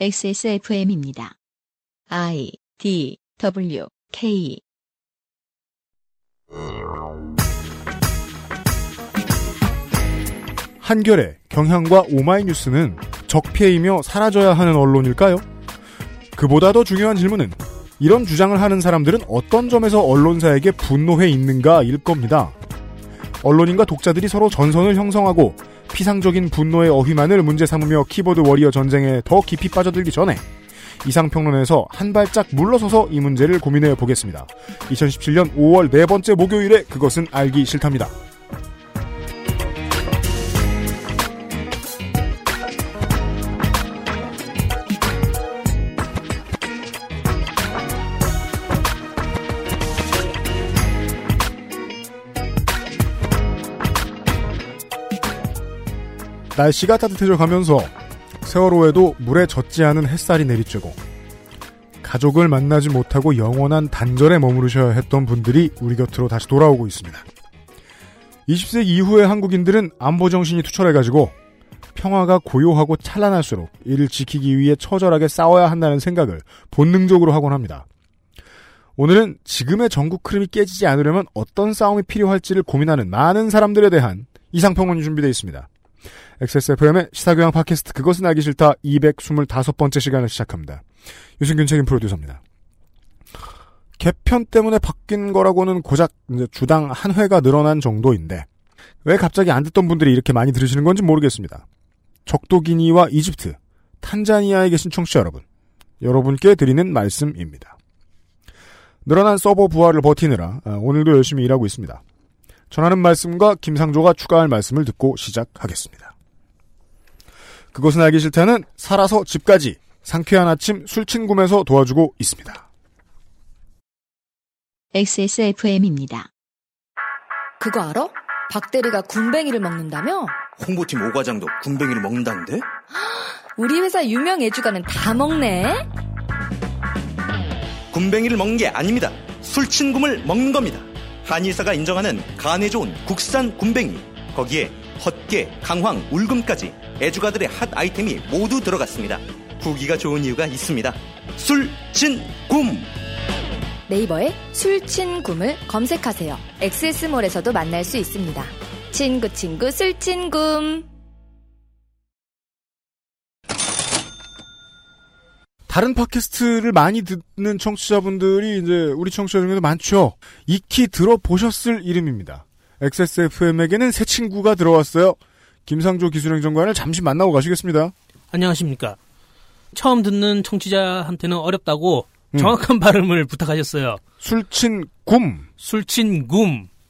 XSFM입니다. I D W K 한겨레, 경향과 오마이뉴스는 적폐이며 사라져야 하는 언론일까요? 그보다 더 중요한 질문은 이런 주장을 하는 사람들은 어떤 점에서 언론사에게 분노해 있는가일 겁니다. 언론인과 독자들이 서로 전선을 형성하고 피상적인 분노의 어휘만을 문제 삼으며 키보드 워리어 전쟁에 더 깊이 빠져들기 전에 이상평론에서 한 발짝 물러서서 이 문제를 고민해 보겠습니다. 2017년 5월 네 번째 목요일에 그것은 알기 싫답니다. 날씨가 따뜻해져 가면서 세월호에도 물에 젖지 않은 햇살이 내리쬐고 가족을 만나지 못하고 영원한 단절에 머무르셔야 했던 분들이 우리 곁으로 다시 돌아오고 있습니다. 20세기 이후의 한국인들은 안보 정신이 투철해가지고 평화가 고요하고 찬란할수록 이를 지키기 위해 처절하게 싸워야 한다는 생각을 본능적으로 하곤 합니다. 오늘은 지금의 전국 흐름이 깨지지 않으려면 어떤 싸움이 필요할지를 고민하는 많은 사람들에 대한 이상평론이 준비되어 있습니다. XSFM의 시사교양 팟캐스트 그것은 알기 싫다 225번째 시간을 시작합니다. 유승균 책임 프로듀서입니다. 개편 때문에 바뀐 거라고는 고작 주당 한 회가 늘어난 정도인데 왜 갑자기 안 듣던 분들이 이렇게 많이 들으시는 건지 모르겠습니다. 적도기니와 이집트, 탄자니아에 계신 청취자 여러분, 여러분께 드리는 말씀입니다. 늘어난 서버 부하를 버티느라 아, 오늘도 열심히 일하고 있습니다. 전하는 말씀과 김상조가 추가할 말씀을 듣고 시작하겠습니다. 그것은 알기 싫다는 살아서 집까지 상쾌한 아침 술친구에서 도와주고 있습니다. XSFM입니다. 그거 알아? 박대리가 군뱅이를 먹는다며? 홍보팀 오과장도 군뱅이를 먹는다는데? 우리 회사 유명 애주가는 다 먹네? 군뱅이를 먹는 게 아닙니다. 술친굼을 먹는 겁니다. 한의사가 인정하는 간에 좋은 국산 군뱅이. 거기에 헛개, 강황, 울금까지 애주가들의 핫 아이템이 모두 들어갔습니다. 후기가 좋은 이유가 있습니다. 술친굼! 네이버에 술친굼을 검색하세요. 엑세스몰에서도 만날 수 있습니다. 친구 친구 술친굼. 다른 팟캐스트를 많이 듣는 청취자분들이 이제 우리 청취자 중에도 많죠. 익히 들어보셨을 이름입니다. XSFM에게는 새 친구가 들어왔어요. 김상조 기술행정관을 잠시 만나고 가시겠습니다. 안녕하십니까. 처음 듣는 청취자한테는 어렵다고 음. 정확한 발음을 부탁하셨어요. 술친 굼. 술친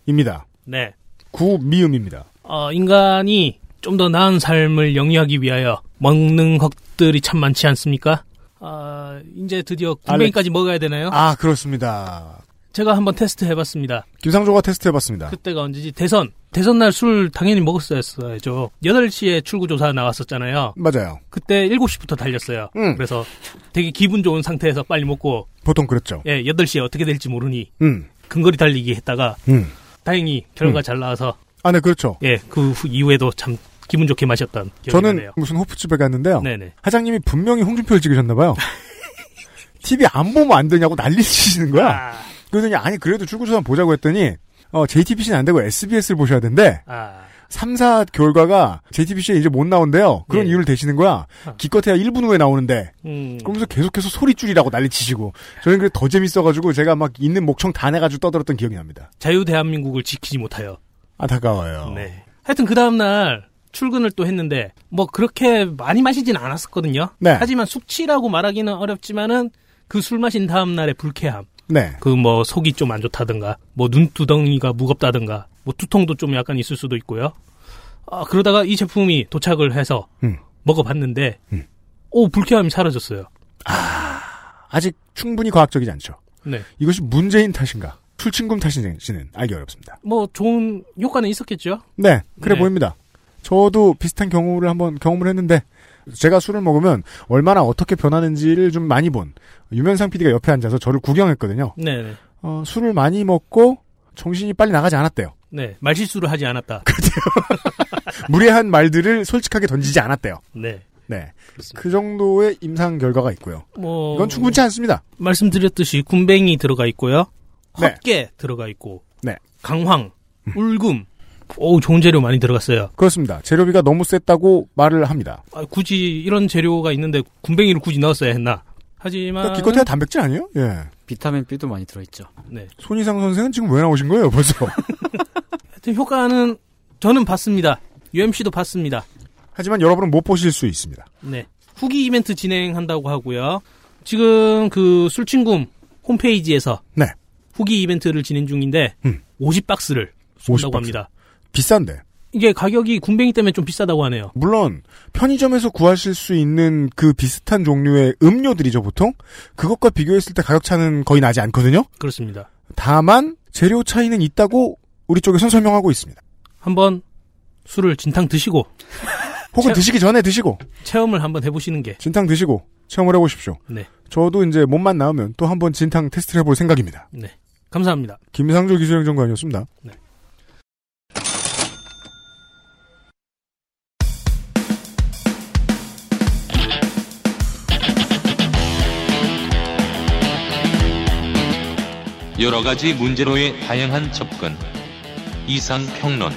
굼입니다. 네. 구미음입니다. 어, 인간이 좀 더 나은 삶을 영위하기 위하여 먹는 것들이 참 많지 않습니까? 아, 이제 드디어 군뱅이까지 먹어야 되나요? 아, 그렇습니다. 제가 한번 테스트 해봤습니다. 김상조가 테스트 해봤습니다. 그때가 언제지? 대선. 대선 날 술 당연히 먹었어야죠. 8시에 출구조사 나왔었잖아요. 맞아요. 그때 7시부터 달렸어요. 음. 그래서 되게 기분 좋은 상태에서 빨리 먹고. 보통 그랬죠. 예, 8시에 어떻게 될지 모르니. 음. 근거리 달리기 했다가. 음. 다행히 결과 음. 잘 나와서. 아, 네, 그렇죠. 예, 그 이후에도 참 기분 좋게 마셨던 저는 나네요. 무슨 호프집에 갔는데요. 네네. 사장님이 분명히 홍준표를 찍으셨나봐요. TV 안 보면 안 되냐고 난리 치시는 거야. 아. 그러더니 아니 그래도 출구조사 보자고 했더니 어, JTBC는 안 되고 SBS를 보셔야 된대. 아. 3, 4 결과가 JTBC에 이제 못 나온대요. 그런 예. 이유를 대시는 거야. 아. 기껏해야 1분 후에 나오는데. 음. 그러면서 계속해서 소리 줄이라고 난리 치시고. 저는 그래 더 재밌어가지고 제가 막 있는 목청 다 내가지고 떠들었던 기억이 납니다. 자유 대한민국을 지키지 못하여. 안타까워요. 네. 하여튼 그 다음날 출근을 또 했는데 뭐 그렇게 많이 마시진 않았었거든요. 네. 하지만 숙취라고 말하기는 어렵지만은 그 술 마신 다음날의 불쾌함. 네. 그 뭐 속이 좀 안 좋다든가, 뭐 눈두덩이가 무겁다든가, 뭐 두통도 좀 약간 있을 수도 있고요. 아, 그러다가 이 제품이 도착을 해서 음. 먹어봤는데, 음. 오, 불쾌함이 사라졌어요. 아, 아직 충분히 과학적이지 않죠. 네. 이것이 문재인 탓인가? 술친금 탓인지는 알기 어렵습니다. 뭐 좋은 효과는 있었겠죠. 네, 그래 네. 보입니다. 저도 비슷한 경우를 한번 경험을 했는데 제가 술을 먹으면 얼마나 어떻게 변하는지를 좀 많이 본 유면상 PD가 옆에 앉아서 저를 구경했거든요. 네. 어, 술을 많이 먹고 정신이 빨리 나가지 않았대요. 네, 말실수를 하지 않았다. 무례한 말들을 솔직하게 던지지 않았대요. 네. 네. 그렇습니다. 그 정도의 임상 결과가 있고요. 뭐 이건 충분치 않습니다. 말씀드렸듯이 군뱅이 들어가 있고요. 네. 헛개 네. 들어가 있고. 네. 강황, 음. 울금. 오, 좋은 재료 많이 들어갔어요. 그렇습니다. 재료비가 너무 셌다고 말을 합니다. 아, 굳이 이런 재료가 있는데 군뱅이를 굳이 넣었어야 했나? 하지만 그러니까 기껏해야 단백질 아니에요? 예. 비타민 B도 많이 들어있죠. 네. 손희상 선생은 지금 왜 나오신 거예요, 벌써? 하여튼 효과는 저는 봤습니다. UMC도 봤습니다. 하지만 여러분은 못 보실 수 있습니다. 네. 후기 이벤트 진행한다고 하고요. 지금 그 술친구 홈페이지에서 네. 후기 이벤트를 진행 중인데 음. 50박스를 쏜다고 50박스. 합니다. 비싼데. 이게 가격이 군뱅이 때문에 좀 비싸다고 하네요. 물론 편의점에서 구하실 수 있는 그 비슷한 종류의 음료들이죠 보통 그것과 비교했을 때 가격 차는 거의 나지 않거든요. 그렇습니다. 다만 재료 차이는 있다고 우리 쪽에선 설명하고 있습니다. 한번 술을 진탕 드시고 혹은 체... 드시기 전에 드시고 체험을 한번 해보시는 게 진탕 드시고 체험을 해보십시오. 네. 저도 이제 몸만 나오면 또 한번 진탕 테스트를 해볼 생각입니다. 네. 감사합니다. 김상조 기술행정관이었습니다. 네. 여러 가지 문제로의 다양한 접근. 이상 평론.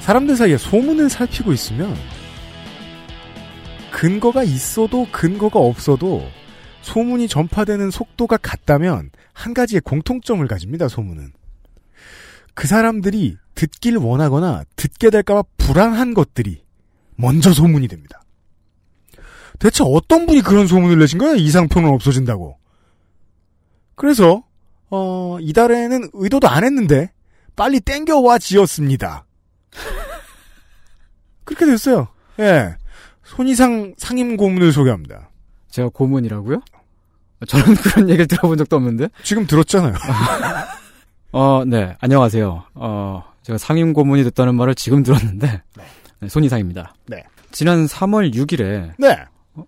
사람들 사이에 소문을 살피고 있으면 근거가 있어도 근거가 없어도 소문이 전파되는 속도가 같다면 한 가지의 공통점을 가집니다, 소문은. 그 사람들이 듣길 원하거나 듣게 될까봐 불안한 것들이 먼저 소문이 됩니다. 대체 어떤 분이 그런 소문을 내신 거예요? 이상표는 없어진다고. 그래서 어, 이달에는 의도도 안 했는데 빨리 땡겨와 지었습니다. 그렇게 됐어요. 예. 손이상 상임 고문을 소개합니다. 제가 고문이라고요? 저는 그런 얘기를 들어본 적도 없는데. 지금 들었잖아요. 어, 네. 안녕하세요. 어, 제가 상임 고문이 됐다는 말을 지금 들었는데. 네. 네, 손이상입니다. 네. 지난 3월 6일에 네.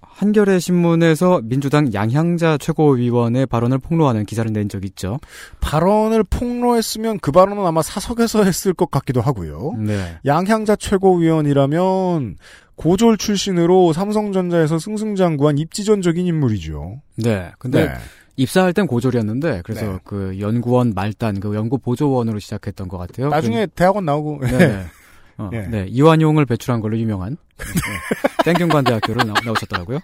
한겨레 신문에서 민주당 양향자 최고위원의 발언을 폭로하는 기사를 낸 적이 있죠. 발언을 폭로했으면 그 발언은 아마 사석에서 했을 것 같기도 하고요. 네. 양향자 최고위원이라면 고졸 출신으로 삼성전자에서 승승장구한 입지전적인 인물이죠. 네. 근데 네. 입사할 땐 고졸이었는데 그래서 네. 그 연구원 말단 그 연구 보조원으로 시작했던 것 같아요. 나중에 그, 대학원 나오고 네. 어, 예. 네, 이완용을 배출한 걸로 유명한 네, 땡균관 대학교를 나, 오셨더라고요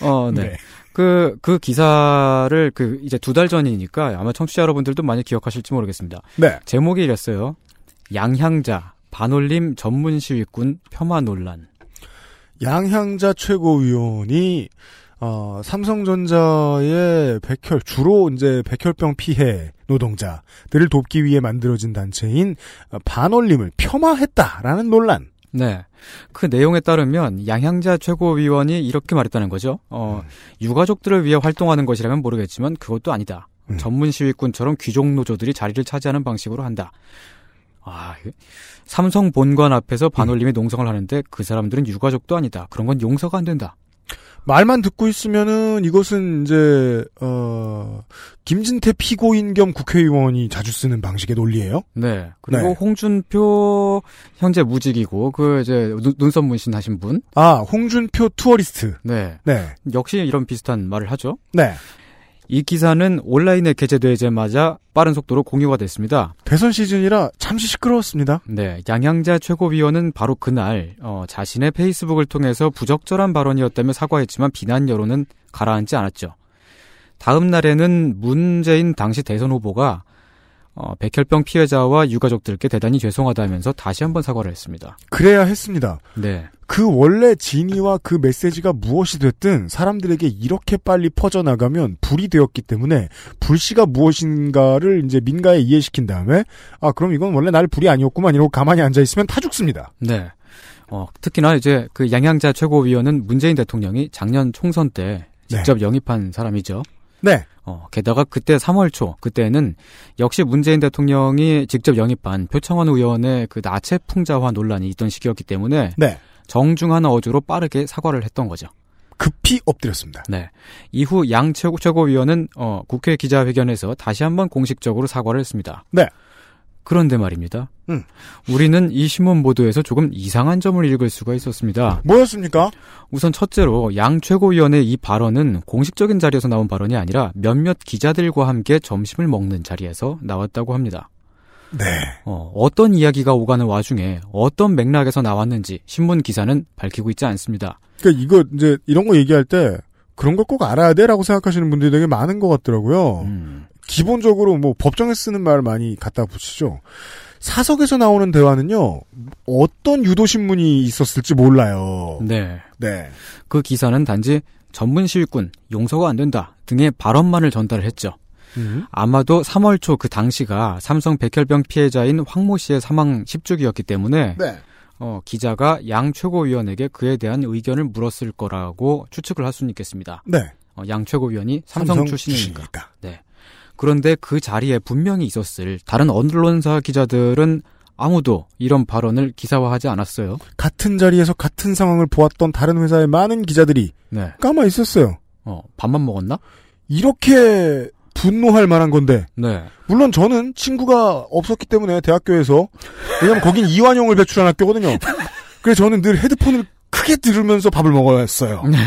어, 네. 네. 그, 그 기사를 그 이제 두 달 전이니까 아마 청취자 여러분들도 많이 기억하실지 모르겠습니다. 네. 제목이 이랬어요. 양향자, 반올림 전문 시위꾼 폄하 논란. 양향자 최고위원이 어, 삼성전자의 백혈, 주로 이제 백혈병 피해 노동자들을 돕기 위해 만들어진 단체인 반올림을 폄하했다라는 논란. 네. 그 내용에 따르면 양향자 최고위원이 이렇게 말했다는 거죠. 어, 음. 유가족들을 위해 활동하는 것이라면 모르겠지만 그것도 아니다. 음. 전문 시위꾼처럼 귀족 노조들이 자리를 차지하는 방식으로 한다. 아, 삼성 본관 앞에서 반올림의 음. 농성을 하는데 그 사람들은 유가족도 아니다. 그런 건 용서가 안 된다. 말만 듣고 있으면은 이것은 이제 어 김진태 피고인 겸 국회의원이 자주 쓰는 방식의 논리예요. 네. 그리고 네. 홍준표 현재 무직이고 그 이제 눈 썹 문신 하신 분. 아, 홍준표 tourist. 네. 네. 역시 이런 비슷한 말을 하죠. 네. 이 기사는 온라인에 게재되자마자 빠른 속도로 공유가 됐습니다. 대선 시즌이라 잠시 시끄러웠습니다. 네, 양향자 최고위원은 바로 그날 어, 자신의 페이스북을 통해서 부적절한 발언이었다며 사과했지만 비난 여론은 가라앉지 않았죠. 다음 날에는 문재인 당시 대선 후보가 어, 백혈병 피해자와 유가족들께 대단히 죄송하다면서 다시 한번 사과를 했습니다. 그래야 했습니다. 네. 그 원래 진위와 그 메시지가 무엇이 됐든 사람들에게 이렇게 빨리 퍼져나가면 불이 되었기 때문에 불씨가 무엇인가를 이제 민가에 이해시킨 다음에 아 그럼 이건 원래 날 불이 아니었구만 이러고 가만히 앉아 있으면 타 죽습니다. 네. 어, 특히나 이제 그 양양자 최고위원은 문재인 대통령이 작년 총선 때 직접 네. 영입한 사람이죠. 네. 어, 게다가 그때 3월 초, 그때는 역시 문재인 대통령이 직접 영입한 표창원 의원의 그 나체 풍자화 논란이 있던 시기였기 때문에 네. 정중한 어조로 빠르게 사과를 했던 거죠. 급히 엎드렸습니다. 네. 이후 양 최고, 최고위원은 어, 국회 기자회견에서 다시 한번 공식적으로 사과를 했습니다. 네. 그런데 말입니다. 음. 우리는 이 신문 보도에서 조금 이상한 점을 읽을 수가 있었습니다. 뭐였습니까? 우선 첫째로 양 최고위원의 이 발언은 공식적인 자리에서 나온 발언이 아니라 몇몇 기자들과 함께 점심을 먹는 자리에서 나왔다고 합니다. 네. 어, 어떤 이야기가 오가는 와중에 어떤 맥락에서 나왔는지 신문 기사는 밝히고 있지 않습니다. 그러니까 이거 이제 이런 거 얘기할 때 그런 걸 꼭 알아야 돼라고 생각하시는 분들이 되게 많은 것 같더라고요. 음. 기본적으로 뭐 법정에 쓰는 말을 많이 갖다 붙이죠. 사석에서 나오는 대화는요, 어떤 유도신문이 있었을지 몰라요. 네. 네. 그 기사는 단지 전문 시위꾼, 용서가 안 된다 등의 발언만을 전달을 했죠. 음. 아마도 3월 초 그 당시가 삼성 백혈병 피해자인 황모 씨의 사망 10주기였기 때문에 네. 어, 기자가 양 최고위원에게 그에 대한 의견을 물었을 거라고 추측을 할 수는 있겠습니다. 네. 어, 양 최고위원이 삼성, 삼성 출신이니까. 출신이니까. 네. 그런데 그 자리에 분명히 있었을 다른 언론사 기자들은 아무도 이런 발언을 기사화하지 않았어요. 같은 자리에서 같은 상황을 보았던 다른 회사의 많은 기자들이 네. 까마 있었어요. 어, 밥만 먹었나? 이렇게 분노할 만한 건데. 네. 물론 저는 친구가 없었기 때문에 대학교에서 왜냐면 거긴 이완용을 배출한 학교거든요. 그래서 저는 늘 헤드폰을 크게 들으면서 밥을 먹었어요. 네.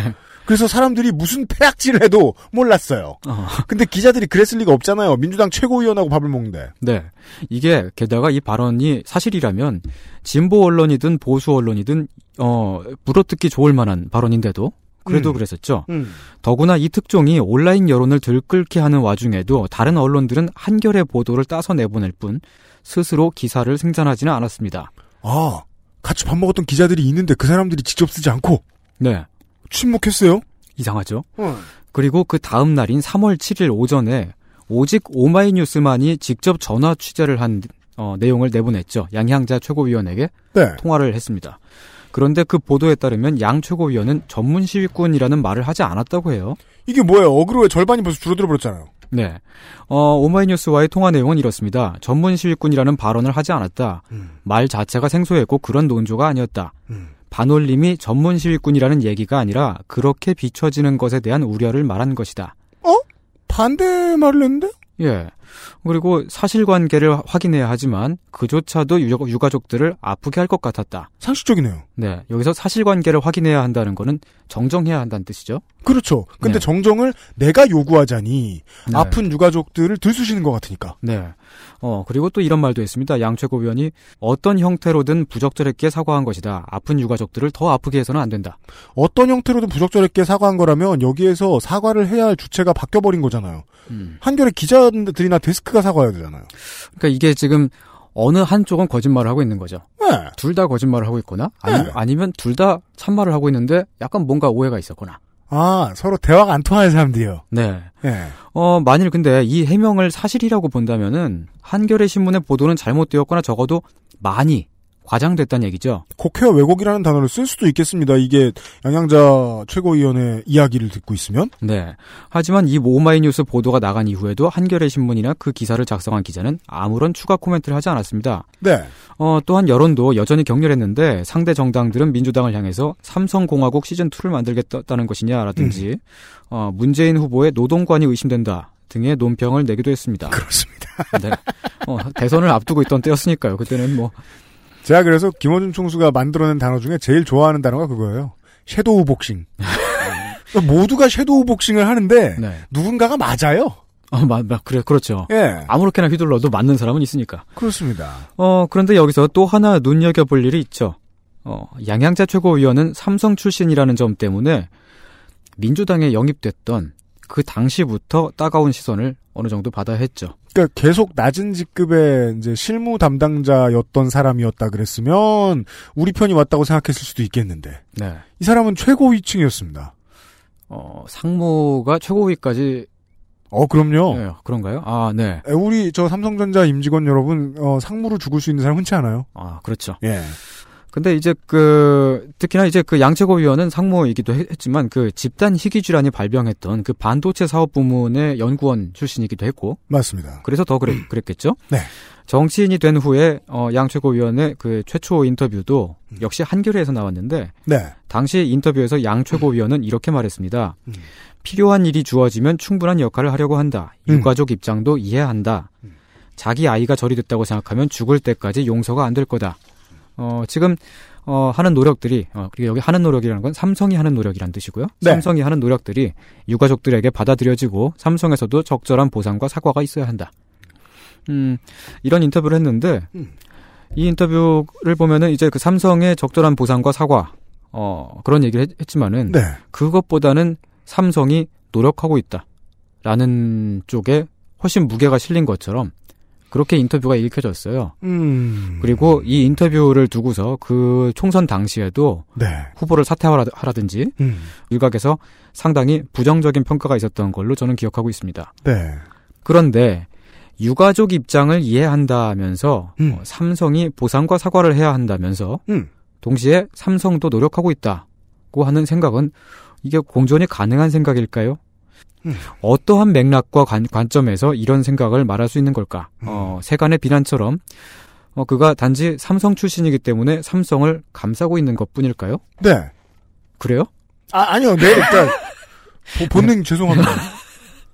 그래서 사람들이 무슨 폐악질을 해도 몰랐어요. 어. 근데 기자들이 그랬을 리가 없잖아요. 민주당 최고위원하고 밥을 먹는데. 네. 이게 게다가 이 발언이 사실이라면 진보 언론이든 보수 언론이든 어 물어뜯기 좋을 만한 발언인데도 그래도 음. 그랬었죠. 음. 더구나 이 특종이 온라인 여론을 들끓게 하는 와중에도 다른 언론들은 한결의 보도를 따서 내보낼 뿐 스스로 기사를 생산하지는 않았습니다. 아, 같이 밥 먹었던 기자들이 있는데 그 사람들이 직접 쓰지 않고 네. 침묵했어요? 이상하죠. 어. 그리고 그 다음 날인 3월 7일 오전에 오직 오마이뉴스만이 직접 전화 취재를 한 어, 내용을 내보냈죠. 양향자 최고위원에게 네. 통화를 했습니다. 그런데 그 보도에 따르면 양 최고위원은 전문 시위꾼이라는 말을 하지 않았다고 해요. 이게 뭐예요? 어그로의 절반이 벌써 줄어들어 버렸잖아요. 네. 어, 오마이뉴스와의 통화 내용은 이렇습니다. 전문 시위꾼이라는 발언을 하지 않았다. 음. 말 자체가 생소했고 그런 논조가 아니었다. 음. 반올림이 전문 시위꾼이라는 얘기가 아니라 그렇게 비춰지는 것에 대한 우려를 말한 것이다. 반대 말을 했는데? 예. 그리고 사실관계를 확인해야 하지만 그조차도 유- 유가족들을 아프게 할 것 같았다. 상식적이네요. 네. 여기서 사실관계를 확인해야 한다는 거는 정정해야 한다는 뜻이죠. 그렇죠. 근데 네. 정정을 내가 요구하자니 네. 아픈 유가족들을 들쑤시는 것 같으니까. 네. 어, 그리고 또 이런 말도 했습니다. 양 최고위원이 어떤 형태로든 부적절했게 사과한 것이다. 아픈 유가족들을 더 아프게 해서는 안 된다. 어떤 형태로든 부적절했게 사과한 거라면 여기에서 사과를 해야 할 주체가 바뀌어버린 거잖아요. 음. 한겨레 기자들이나 데스크가 사과해야 되잖아요. 그러니까 이게 지금 어느 한쪽은 거짓말을 하고 있는 거죠. 네. 둘다 거짓말을 하고 있거나 아니, 네. 아니 면 둘 다 참말을 하고 있는데 약간 뭔가 오해가 있었거나. 아, 서로 대화가 안 통하는 사람들이요. 네. 예. 어, 만일 근데 이 해명을 사실이라고 본다면은 한겨레 신문의 보도는 잘못되었거나 적어도 많이 과장됐다는 얘기죠. 국회와 왜곡이라는 단어를 쓸 수도 있겠습니다. 이게 양양자 최고위원의 이야기를 듣고 있으면. 네. 하지만 이 오마이뉴스 보도가 나간 이후에도 한겨레 신문이나 그 기사를 작성한 기자는 아무런 추가 코멘트를 하지 않았습니다. 네. 어, 또한 여론도 여전히 격렬했는데 상대 정당들은 민주당을 향해서 삼성공화국 시즌 2를 만들겠다는 것이냐라든지 어, 문재인 후보의 노동관이 의심된다 등의 논평을 내기도 했습니다. 그렇습니다. 네. 어, 대선을 앞두고 있던 때였으니까요. 그때는 뭐 제가 그래서 김원준 총수가 만들어낸 단어 중에 제일 좋아하는 단어가 그거예요. 섀도우 복싱. 그러니까 모두가 섀도우 복싱을 하는데 네. 누군가가 맞아요. 어, 맞, 맞, 그래, 그렇죠. 예. 아무렇게나 휘둘러도 맞는 사람은 있으니까. 그렇습니다. 어, 그런데 여기서 또 하나 눈여겨볼 일이 있죠. 어, 양양자 최고위원은 삼성 출신이라는 점 때문에 민주당에 영입됐던 그 당시부터 따가운 시선을 어느 정도 받아야 했죠. 그러니까 계속 낮은 직급의 이제 실무 담당자였던 사람이었다 그랬으면 우리 편이 왔다고 생각했을 수도 있겠는데 네. 이 사람은 최고 위층이었습니다. 어, 상무가 최고위까지 어 그럼요. 네, 그런가요? 아, 네. 에, 우리 저 삼성전자 임직원 여러분 어, 상무로 죽을 수 있는 사람 흔치 않아요. 아, 그렇죠. 예. 근데 이제 그 특히나 이제 그 양최고위원은 상무이기도 했지만 그 집단 희귀 질환이 발병했던 그 반도체 사업 부문의 연구원 출신이기도 했고 맞습니다. 그래서 더 그래, 그랬겠죠. 네. 정치인이 된 후에 어, 양 최고위원의 그 최초 인터뷰도 음. 역시 한겨레에서 나왔는데 네. 당시 인터뷰에서 양 최고 위원은 이렇게 말했습니다. 음. 필요한 일이 주어지면 충분한 역할을 하려고 한다. 음. 유가족 입장도 이해한다. 음. 자기 아이가 저리 됐다고 생각하면 죽을 때까지 용서가 안 될 거다. 어, 지금 어, 하는 노력들이 어, 그리고 여기 하는 노력이라는 건 삼성이 하는 노력이란 뜻이고요. 네. 삼성이 하는 노력들이 유가족들에게 받아들여지고 삼성에서도 적절한 보상과 사과가 있어야 한다. 음, 이런 인터뷰를 했는데 음. 이 인터뷰를 보면은 이제 그 삼성의 적절한 보상과 사과 어, 그런 얘기를 했, 지만은 네. 그것보다는 삼성이 노력하고 있다라는 쪽에 훨씬 무게가 실린 것처럼 그렇게 인터뷰가 읽혀졌어요. 음. 그리고 이 인터뷰를 두고서 그 총선 당시에도 네. 후보를 사퇴하라든지 음. 일각에서 상당히 부정적인 평가가 있었던 걸로 저는 기억하고 있습니다. 네. 그런데 유가족 입장을 이해한다면서 음. 어, 삼성이 보상과 사과를 해야 한다면서 음. 동시에 삼성도 노력하고 있다고 하는 생각은 이게 공존이 가능한 생각일까요? 음. 어떠한 맥락과 관, 점에서 이런 생각을 말할 수 있는 걸까? 음. 어, 세간의 비난처럼 어, 그가 단지 삼성 출신이기 때문에 삼성을 감싸고 있는 것 뿐일까요? 네. 그래요? 아, 아니요. 네, 일단, 본능 네. 죄송합니다.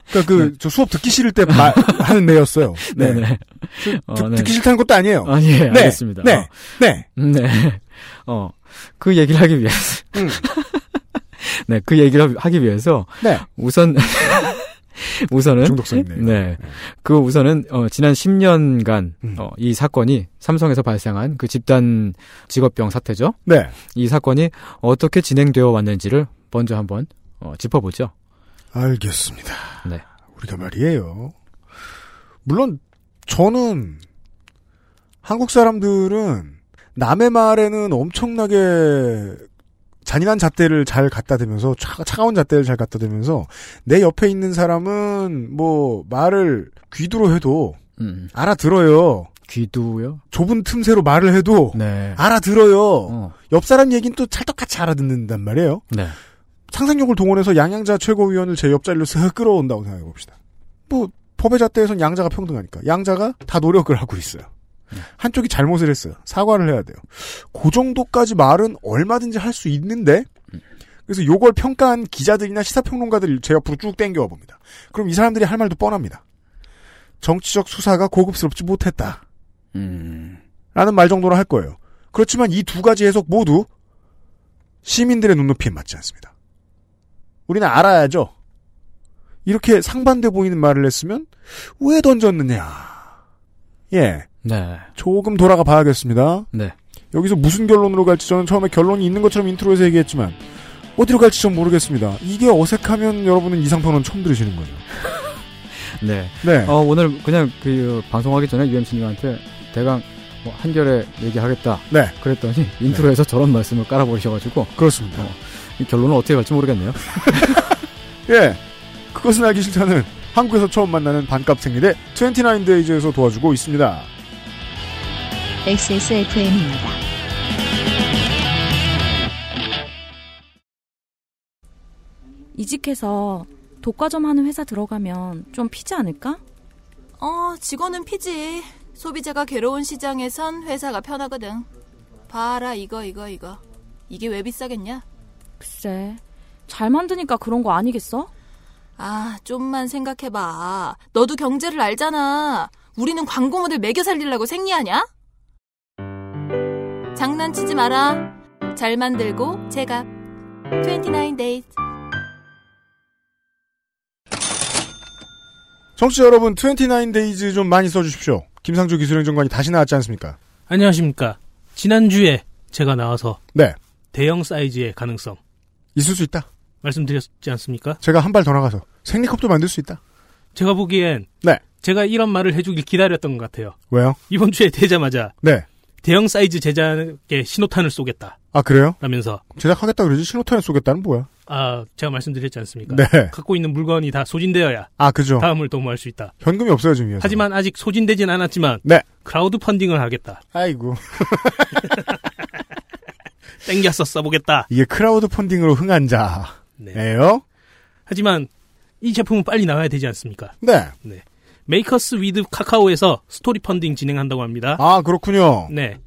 그러니까 그, 네. 저 수업 듣기 싫을 때 말, 하는 내였어요. 네. 네. 어, 듣, 네. 듣기 싫다는 것도 아니에요. 아, 예, 네. 알겠습니다. 네. 어. 네. 네. 어, 그 얘기를 하기 위해서. 음. 네, 그 얘기를 하기 위해서 네. 우선 우선은 중독성 있네. 네. 그 우선은 어 지난 10년간 음. 어, 이 사건이 삼성에서 발생한 그 집단 직업병 사태죠. 네. 이 사건이 어떻게 진행되어 왔는지를 먼저 한번 어, 짚어보죠. 알겠습니다. 네. 우리가 말이에요. 물론 저는 한국 사람들은 남의 말에는 엄청나게 잔인한 잣대를 잘 갖다 대면서 차, 차가운 잣대를 잘 갖다 대면서 내 옆에 있는 사람은 뭐 말을 귀두로 해도 음. 알아들어요. 귀두요? 좁은 틈새로 말을 해도 네. 알아들어요. 어. 옆 사람 얘기는 또 찰떡같이 알아듣는단 말이에요. 네. 상상력을 동원해서 양양자 최고위원을 제 옆자리로 쓱 끌어온다고 생각해 봅시다. 뭐 법의 잣대에선 양자가 평등하니까 양자가 다 노력을 하고 있어요. 한쪽이 잘못을 했어요. 사과를 해야 돼요. 그 정도까지 말은 얼마든지 할 수 있는데 그래서 요걸 평가한 기자들이나 시사평론가들 제 옆으로 쭉 땡겨와 봅니다. 그럼 이 사람들이 할 말도 뻔합니다. 정치적 수사가 고급스럽지 못했다. 음. 라는 말 정도로 할 거예요. 그렇지만 이 두 가지 해석 모두 시민들의 눈높이에 맞지 않습니다. 우리는 알아야죠. 이렇게 상반돼 보이는 말을 했으면 왜 던졌느냐. 예. 네. 조금 돌아가 봐야겠습니다. 네. 여기서 무슨 결론으로 갈지 저는 처음에 결론이 있는 것처럼 인트로에서 얘기했지만 어디로 갈지 전 모르겠습니다. 이게 어색하면 여러분은 이상평론 처음 들으시는 거죠. 네. 네. 어, 오늘 그냥 그 방송하기 전에 UMC님한테 대강 뭐 한겨레 얘기하겠다. 네. 그랬더니 인트로에서 네. 저런 말씀을 깔아버리셔가지고 그렇습니다. 어, 이 결론은 어떻게 갈지 모르겠네요. 예. 그것은 알기 싫다는 한국에서 처음 만나는 반값 생리대 29Days에서 도와주고 있습니다. XSFM입니다. 이직해서 독과점 하는 회사 들어가면 좀 피지 않을까? 어, 직원은 피지. 소비자가 괴로운 시장에선 회사가 편하거든. 봐라, 이거, 이거, 이거. 이게 왜 비싸겠냐? 글쎄, 잘 만드니까 그런 거 아니겠어? 아, 좀만 생각해봐. 너도 경제를 알잖아. 우리는 광고 모델 매겨 살리려고 생리하냐? 장난치지 마라. 잘 만들고 제가 29 days. 청취자 여러분, 29 days 좀 많이 써주십시오. 김상조 기술행정관이 다시 나왔지 않습니까? 안녕하십니까. 지난주에 제가 나와서 네. 대형 사이즈의 가능성 있을 수 있다. 말씀드렸지 않습니까? 제가 한 발 더 나가서 생리컵도 만들 수 있다. 제가 보기엔 네. 제가 이런 말을 해주길 기다렸던 것 같아요. 왜요? 이번 주에 되자마자 네. 대형 사이즈 제작에 신호탄을 쏘겠다. 아 그래요? 라면서 제작하겠다 그러지 신호탄을 쏘겠다는 뭐야? 아 제가 말씀드렸지 않습니까? 네. 갖고 있는 물건이 다 소진되어야 아 그죠. 다음을 도모할 수 있다. 현금이 없어요 지금. 하지만 아직 소진되진 않았지만 네. 크라우드 펀딩을 하겠다. 아이고. 땡겨서 써보겠다. 이게 크라우드 펀딩으로 흥한 자예요. 네. 하지만 이 제품은 빨리 나와야 되지 않습니까? 네. 네. 메이커스 위드 카카오에서 스토리 펀딩 진행한다고 합니다. 아, 그렇군요. 네.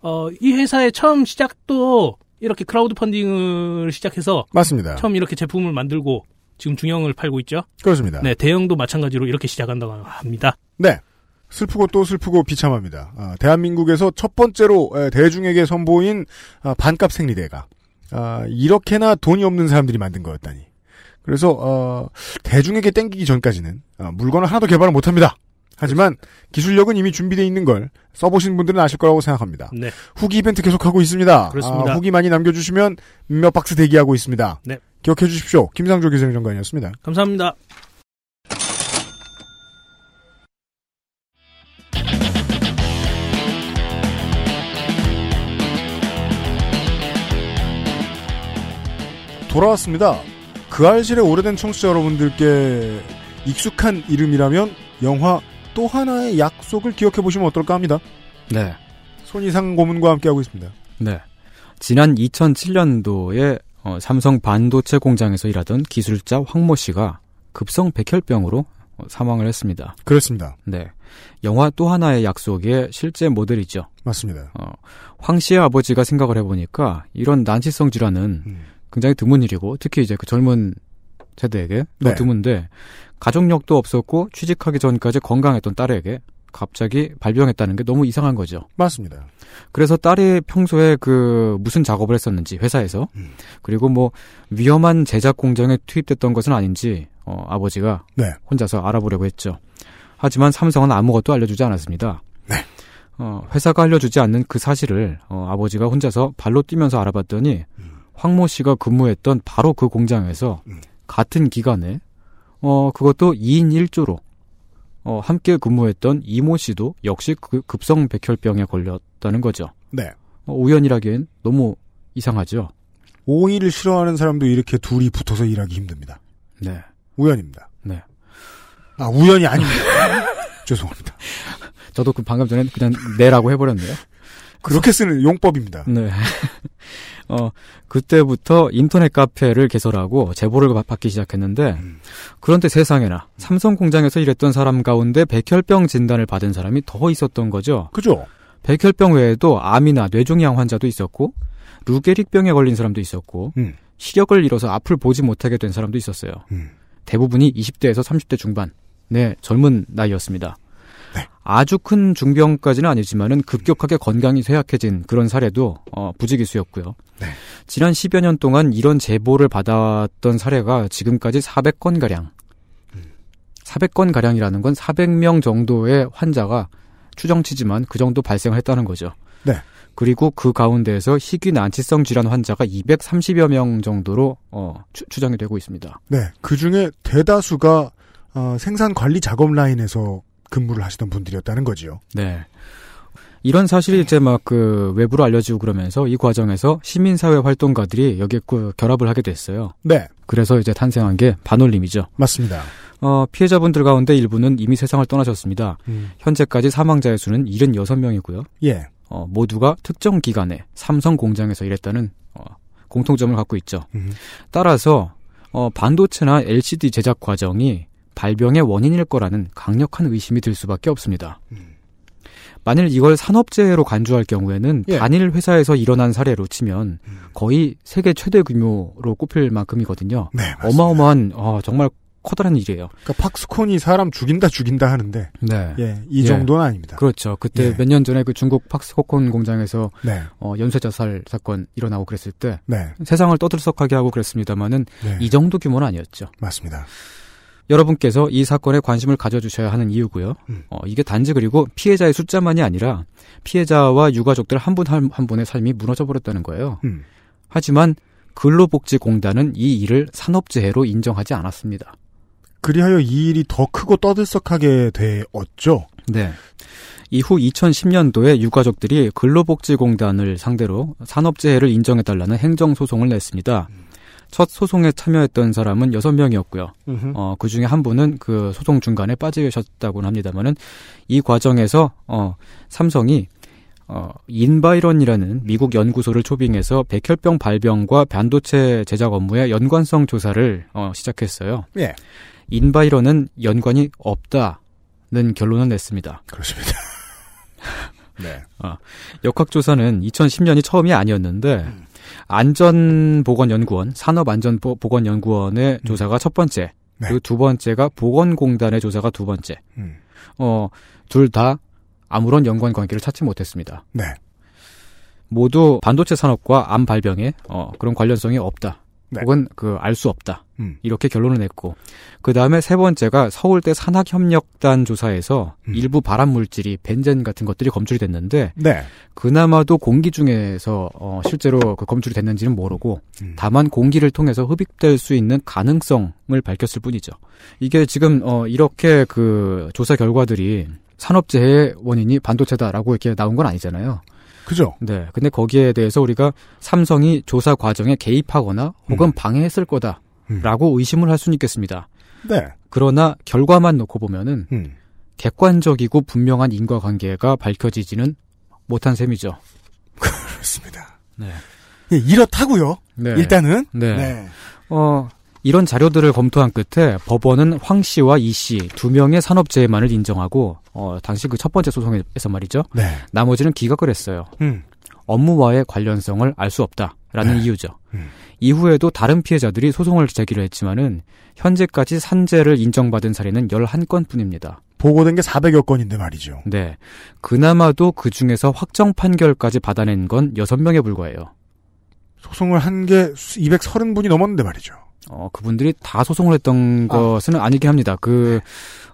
어, 이 회사의 처음 시작도 이렇게 크라우드 펀딩을 시작해서 맞습니다. 처음 이렇게 제품을 만들고 지금 중형을 팔고 있죠. 그렇습니다. 네, 대형도 마찬가지로 이렇게 시작한다고 합니다. 네. 슬프고 또 슬프고 비참합니다. 아, 대한민국에서 첫 번째로 대중에게 선보인 아, 반값 생리대가 아, 이렇게나 돈이 없는 사람들이 만든 거였다니. 그래서 어, 대중에게 땡기기 전까지는 어, 물건을 하나도 개발을 못합니다. 하지만 기술력은 이미 준비되어 있는 걸 써보신 분들은 아실 거라고 생각합니다. 네. 후기 이벤트 계속하고 있습니다. 그렇습니다. 아, 후기 많이 남겨주시면 몇 박스 대기하고 있습니다. 네. 기억해 주십시오. 김상조 기술행정관이었습니다. 감사합니다. 돌아왔습니다. 그 알실의 오래된 청취자 여러분들께 익숙한 이름이라면 영화 또 하나의 약속을 기억해 보시면 어떨까 합니다. 네. 손이상 고문과 함께하고 있습니다. 네. 지난 2007년도에 어, 삼성 반도체 공장에서 일하던 기술자 황모 씨가 급성 백혈병으로 어, 사망을 했습니다. 그렇습니다. 네. 영화 또 하나의 약속의 실제 모델이죠. 맞습니다. 어, 황 씨의 아버지가 생각을 해보니까 이런 난치성 질환은 음. 굉장히 드문 일이고 특히 이제 그 젊은 세대에게 네. 드문데 가족력도 없었고 취직하기 전까지 건강했던 딸에게 갑자기 발병했다는 게 너무 이상한 거죠. 맞습니다. 그래서 딸이 평소에 그 무슨 작업을 했었는지 회사에서 음. 그리고 뭐 위험한 제작 공장에 투입됐던 것은 아닌지 어, 아버지가 네. 혼자서 알아보려고 했죠. 하지만 삼성은 아무것도 알려주지 않았습니다. 네. 어, 회사가 알려주지 않는 그 사실을 어, 아버지가 혼자서 발로 뛰면서 알아봤더니 음. 황모 씨가 근무했던 바로 그 공장에서 음. 같은 기간에 어 그것도 2인 1조로 어 함께 근무했던 이모 씨도 역시 그 급성 백혈병에 걸렸다는 거죠. 네. 어, 우연이라기엔 너무 이상하죠. 오이를 싫어하는 사람도 이렇게 둘이 붙어서 일하기 힘듭니다. 네. 우연입니다. 네. 아, 우연이 아닙니다. 죄송합니다. 저도 그 방금 전에 그냥 네라고 해버렸네요. 그렇게 쓰는 용법입니다. 네. 어, 그때부터 인터넷 카페를 개설하고 제보를 받기 시작했는데, 음. 그런데 세상에나 삼성 공장에서 일했던 사람 가운데 백혈병 진단을 받은 사람이 더 있었던 거죠. 그죠? 백혈병 외에도 암이나 뇌종양 환자도 있었고, 루게릭병에 걸린 사람도 있었고, 음. 시력을 잃어서 앞을 보지 못하게 된 사람도 있었어요. 음. 대부분이 20대에서 30대 중반, 네, 젊은 나이였습니다. 네. 아주 큰 중병까지는 아니지만은 급격하게 건강이 쇠약해진 그런 사례도 어, 부지기수였고요. 네. 지난 10여 년 동안 이런 제보를 받았던 사례가 지금까지 400건 가량. 400건 가량이라는 건 400명 정도의 환자가 추정치지만 그 정도 발생했다는 거죠. 네. 그리고 그 가운데에서 희귀 난치성 질환 환자가 230여 명 정도로 어, 추, 정이 되고 있습니다. 네, 그 중에 대다수가 어, 생산 관리 작업 라인에서 근무를 하시던 분들이었다는 거지요. 네. 이런 사실이 이제 막 그 외부로 알려지고 그러면서 이 과정에서 시민사회 활동가들이 여기에 그 결합을 하게 됐어요. 네. 그래서 이제 탄생한 게 반올림이죠. 맞습니다. 어, 피해자분들 가운데 일부는 이미 세상을 떠나셨습니다. 음. 현재까지 사망자의 수는 76명이고요. 예. 어, 모두가 특정 기간에 삼성 공장에서 일했다는 어, 공통점을 갖고 있죠. 음. 따라서 어, 반도체나 LCD 제작 과정이 발병의 원인일 거라는 강력한 의심이 들 수밖에 없습니다. 음. 만일 이걸 산업재해로 간주할 경우에는 예. 단일 회사에서 일어난 사례로 치면 음. 거의 세계 최대 규모로 꼽힐 만큼이거든요. 네, 어마어마한 어, 정말 커다란 일이에요. 그러니까 팍스콘이 사람 죽인다 죽인다 하는데 네. 예, 이 정도는 예. 아닙니다. 그렇죠. 그때 예. 몇년 전에 그 중국 팍스콘 공장에서 네. 어, 연쇄 자살 사건 일어나고 그랬을 때 네. 세상을 떠들썩하게 하고 그랬습니다만은 네. 이 정도 규모는 아니었죠. 맞습니다. 여러분께서 이 사건에 관심을 가져주셔야 하는 이유고요. 음. 어, 이게 단지 그리고 피해자의 숫자만이 아니라 피해자와 유가족들 한 분 한 분의 삶이 무너져 버렸다는 거예요. 음. 하지만 근로복지공단은 이 일을 산업재해로 인정하지 않았습니다. 그리하여 이 일이 더 크고 떠들썩하게 되었죠. 네. 이후 2010년도에 유가족들이 근로복지공단을 상대로 산업재해를 인정해달라는 행정소송을 냈습니다. 음. 첫 소송에 참여했던 사람은 6명이었고요. 음흠. 어, 그 중에 한 분은 그 소송 중간에 빠지셨다고는 합니다만은 이 과정에서, 어, 삼성이 어, 인바이런이라는 미국 연구소를 초빙해서 백혈병 발병과 반도체 제작 업무의 연관성 조사를 어, 시작했어요. 예. 인바이런은 연관이 없다는 결론을 냈습니다. 그렇습니다. 네. 어, 역학조사는 2010년이 처음이 아니었는데 음. 안전보건연구원, 산업안전보건연구원의 음. 조사가 첫 번째, 네. 그리고 두 번째가 보건공단의 조사가 두 번째. 음. 어, 둘 다 아무런 연관 관계를 찾지 못했습니다. 네. 모두 반도체 산업과 암 발병에 어, 그런 관련성이 없다. 네. 혹은 그 알 수 없다. 음. 이렇게 결론을 냈고 그 다음에 세 번째가 서울대 산학협력단 조사에서 음. 일부 발암 물질이 벤젠 같은 것들이 검출이 됐는데 네. 그나마도 공기 중에서 어, 실제로 그 검출이 됐는지는 모르고 음. 다만 공기를 통해서 흡입될 수 있는 가능성을 밝혔을 뿐이죠. 이게 지금 어, 이렇게 그 조사 결과들이 산업재해 원인이 반도체다라고 이렇게 나온 건 아니잖아요. 그죠? 네. 근데 거기에 대해서 우리가 삼성이 조사 과정에 개입하거나 혹은 음. 방해했을 거다 라고 음. 의심을 할 수는 있겠습니다. 네. 그러나 결과만 놓고 보면은 음. 객관적이고 분명한 인과관계가 밝혀지지는 못한 셈이죠. 그렇습니다. 네. 예, 이렇다고요. 네. 일단은 네. 네. 어 이런 자료들을 검토한 끝에 법원은 황 씨와 이 씨 두 명의 산업재해만을 인정하고 어, 당시 그 첫 번째 소송에서 말이죠. 네. 나머지는 기각을 했어요. 음. 업무와의 관련성을 알 수 없다 라는 네. 이유죠. 음. 이후에도 다른 피해자들이 소송을 제기를 했지만은 현재까지 산재를 인정받은 사례는 11건 뿐입니다. 보고된 게 400여 건인데 말이죠. 네. 그나마도 그 중에서 확정 판결까지 받아낸 건 6명에 불과해요. 소송을 한 게 230분이 넘었는데 말이죠. 어, 그분들이 다 소송을 했던 아. 것은 아니긴 합니다. 그,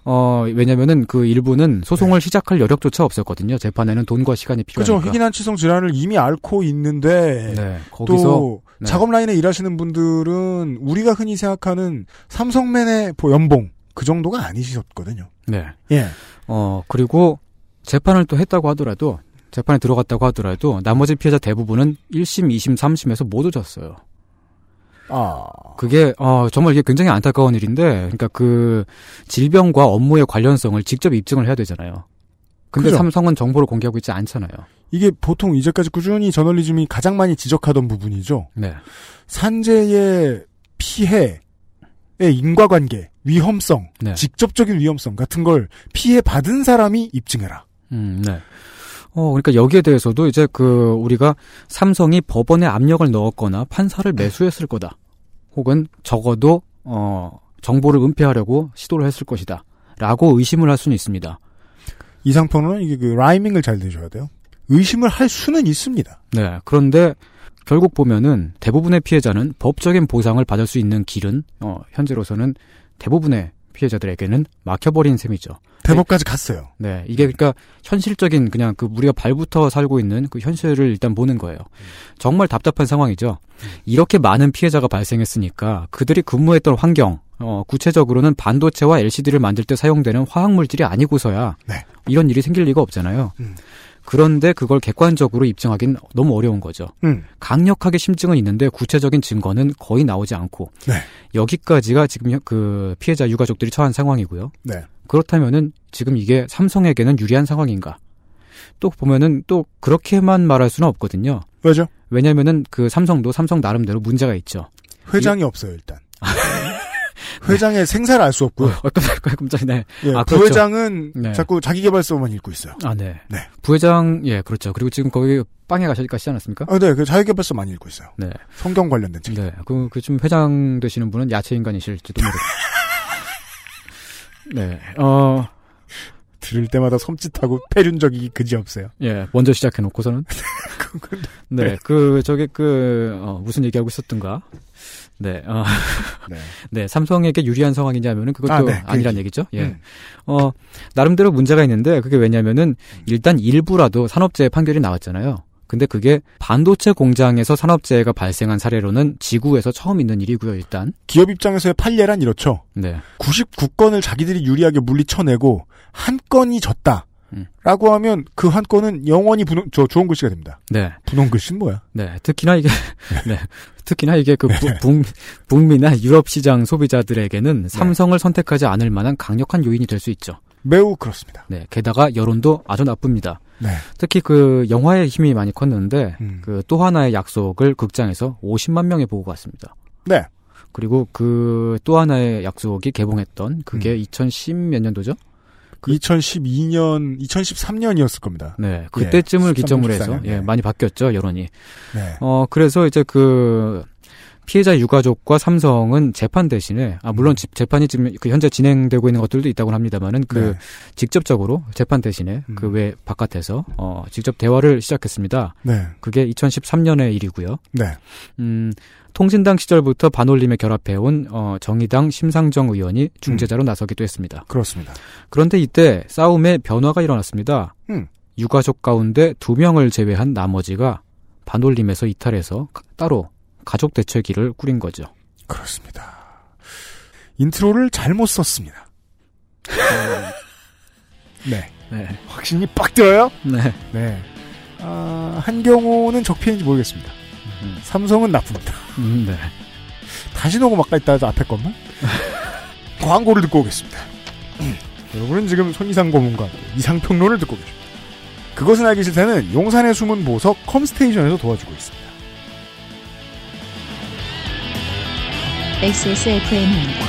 어, 왜냐면은 그 일부는 소송을 네. 시작할 여력조차 없었거든요. 재판에는 돈과 시간이 필요하니까. 그죠. 희귀난 치성 질환을 이미 앓고 있는데. 네. 거기서. 또 네. 작업 라인에 일하시는 분들은 우리가 흔히 생각하는 삼성맨의 연봉. 그 정도가 아니셨거든요. 네. 예. 어, 그리고 재판을 또 했다고 하더라도 재판에 들어갔다고 하더라도 나머지 피해자 대부분은 1심, 2심, 3심에서 모두 졌어요. 아. 그게, 어, 정말 이게 굉장히 안타까운 일인데, 그러니까 그 질병과 업무의 관련성을 직접 입증을 해야 되잖아요. 근데 그죠? 삼성은 정보를 공개하고 있지 않잖아요. 이게 보통 이제까지 꾸준히 저널리즘이 가장 많이 지적하던 부분이죠. 네. 산재의 피해의 인과관계, 위험성, 네. 직접적인 위험성 같은 걸 피해 받은 사람이 입증해라. 음, 네. 어, 그러니까 여기에 대해서도 이제 그 우리가 삼성이 법원에 압력을 넣었거나 판사를 네. 매수했을 거다. 혹은 적어도 어, 정보를 은폐하려고 시도를 했을 것이다. 라고 의심을 할 수는 있습니다. 이상평론은 이게 그 라이밍을 잘 내줘야 돼요. 의심을 할 수는 있습니다. 네. 그런데 결국 보면은 대부분의 피해자는 법적인 보상을 받을 수 있는 길은 어, 현재로서는 대부분의 피해자들에게는 막혀버린 셈이죠. 대법까지 갔어요. 네, 이게 그러니까 현실적인 그냥 그 우리가 발부터 살고 있는 그 현실을 일단 보는 거예요. 정말 답답한 상황이죠. 이렇게 많은 피해자가 발생했으니까 그들이 근무했던 환경, 어, 구체적으로는 반도체와 LCD를 만들 때 사용되는 화학 물질이 아니고서야 네. 이런 일이 생길 리가 없잖아요. 음. 그런데 그걸 객관적으로 입증하기는 너무 어려운 거죠. 음. 강력하게 심증은 있는데 구체적인 증거는 거의 나오지 않고 네. 여기까지가 지금 그 피해자 유가족들이 처한 상황이고요. 네. 그렇다면은 지금 이게 삼성에게는 유리한 상황인가? 또 보면은 또 그렇게만 말할 수는 없거든요. 왜죠? 왜냐면은 그 삼성도 삼성 나름대로 문제가 있죠. 회장이 이... 없어요, 일단. 회장의 생사를 알 수 없고요. 어, 깜짝이야, 깜짝이네. 예, 아, 그렇죠. 부회장은 네. 자꾸 자기 개발서만 읽고 있어요. 아, 네. 네. 부회장, 예, 그렇죠. 그리고 지금 거기 빵에 가시, 가시지 않았습니까? 아, 네. 그 자기 개발서 많이 읽고 있어요. 네. 성경 관련된 책. 네. 그, 그, 좀 회장 되시는 분은 야채 인간이실지도 모르겠어요. 네. 어, 들을 때마다 섬찟하고 패륜적이 그지 없어요. 예, 먼저 시작해놓고서는. 네, 그, 저기, 그, 어, 무슨 얘기하고 있었던가. 네, 어, 네. 네, 삼성에게 유리한 상황이냐면은 그것도 아, 네, 그, 얘기죠. 예. 음. 어, 나름대로 문제가 있는데 그게 왜냐면은 일단 일부라도 산업재해 판결이 나왔잖아요. 근데 그게 반도체 공장에서 산업재해가 발생한 사례로는 지구에서 처음 있는 일이고요, 일단. 기업 입장에서의 판례란 이렇죠. 네. 99건을 자기들이 유리하게 물리쳐내고 한 건이 졌다. 음. 라고 하면 그 한 건은 영원히 분홍, 저 좋은 글씨가 됩니다. 네. 분홍 글씨는 뭐야? 네. 특히나 이게, 네. 특히나 이게 그 네. 북, 북미나 유럽 시장 소비자들에게는 네. 삼성을 선택하지 않을 만한 강력한 요인이 될 수 있죠. 매우 그렇습니다. 네, 게다가 여론도 아주 나쁩니다. 네. 특히 그 영화의 힘이 많이 컸는데 음. 그또 하나의 약속을 극장에서 50만 명이 보고 갔습니다. 네. 그리고 그 또 하나의 약속이 개봉했던 그게 음. 2010몇 년도죠? 그 2012년, 2013년이었을 겁니다. 네, 그때쯤을 예, 기점으로 해서 예, 많이 바뀌었죠 여론이. 네. 어 그래서 이제 그 피해자 유가족과 삼성은 재판 대신에 아 물론 음. 재판이 지금 그 현재 진행되고 있는 것들도 있다고 합니다만은 그 네. 직접적으로 재판 대신에 음. 그외 바깥에서 어 직접 대화를 시작했습니다. 네. 그게 2013년의 일이고요. 네. 음 통신당 시절부터 반올림에 결합해온 어, 정의당 심상정 의원이 중재자로 음. 나서기도 했습니다. 그렇습니다. 그런데 이때 싸움에 변화가 일어났습니다. 음. 유가족 가운데 두 명을 제외한 나머지가 반올림에서 이탈해서 따로 가족 대책위를 꾸린 거죠. 그렇습니다. 인트로를 잘못 썼습니다. 네. 네. 확신이 빡 들어요? 네. 네. 아, 한경오는 적폐인지 모르겠습니다. 음. 삼성은 나쁩니다. 음, 네. 다시 녹음 아까 있다 하 앞에 것만? 광고를 듣고 오겠습니다. 여러분은 지금 손이상 고문과 이상평론을 듣고 계십니다. 그것은 알기 싫다는 용산의 숨은 보석 컴스테이션에서 도와주고 있습니다. XSFM입니다.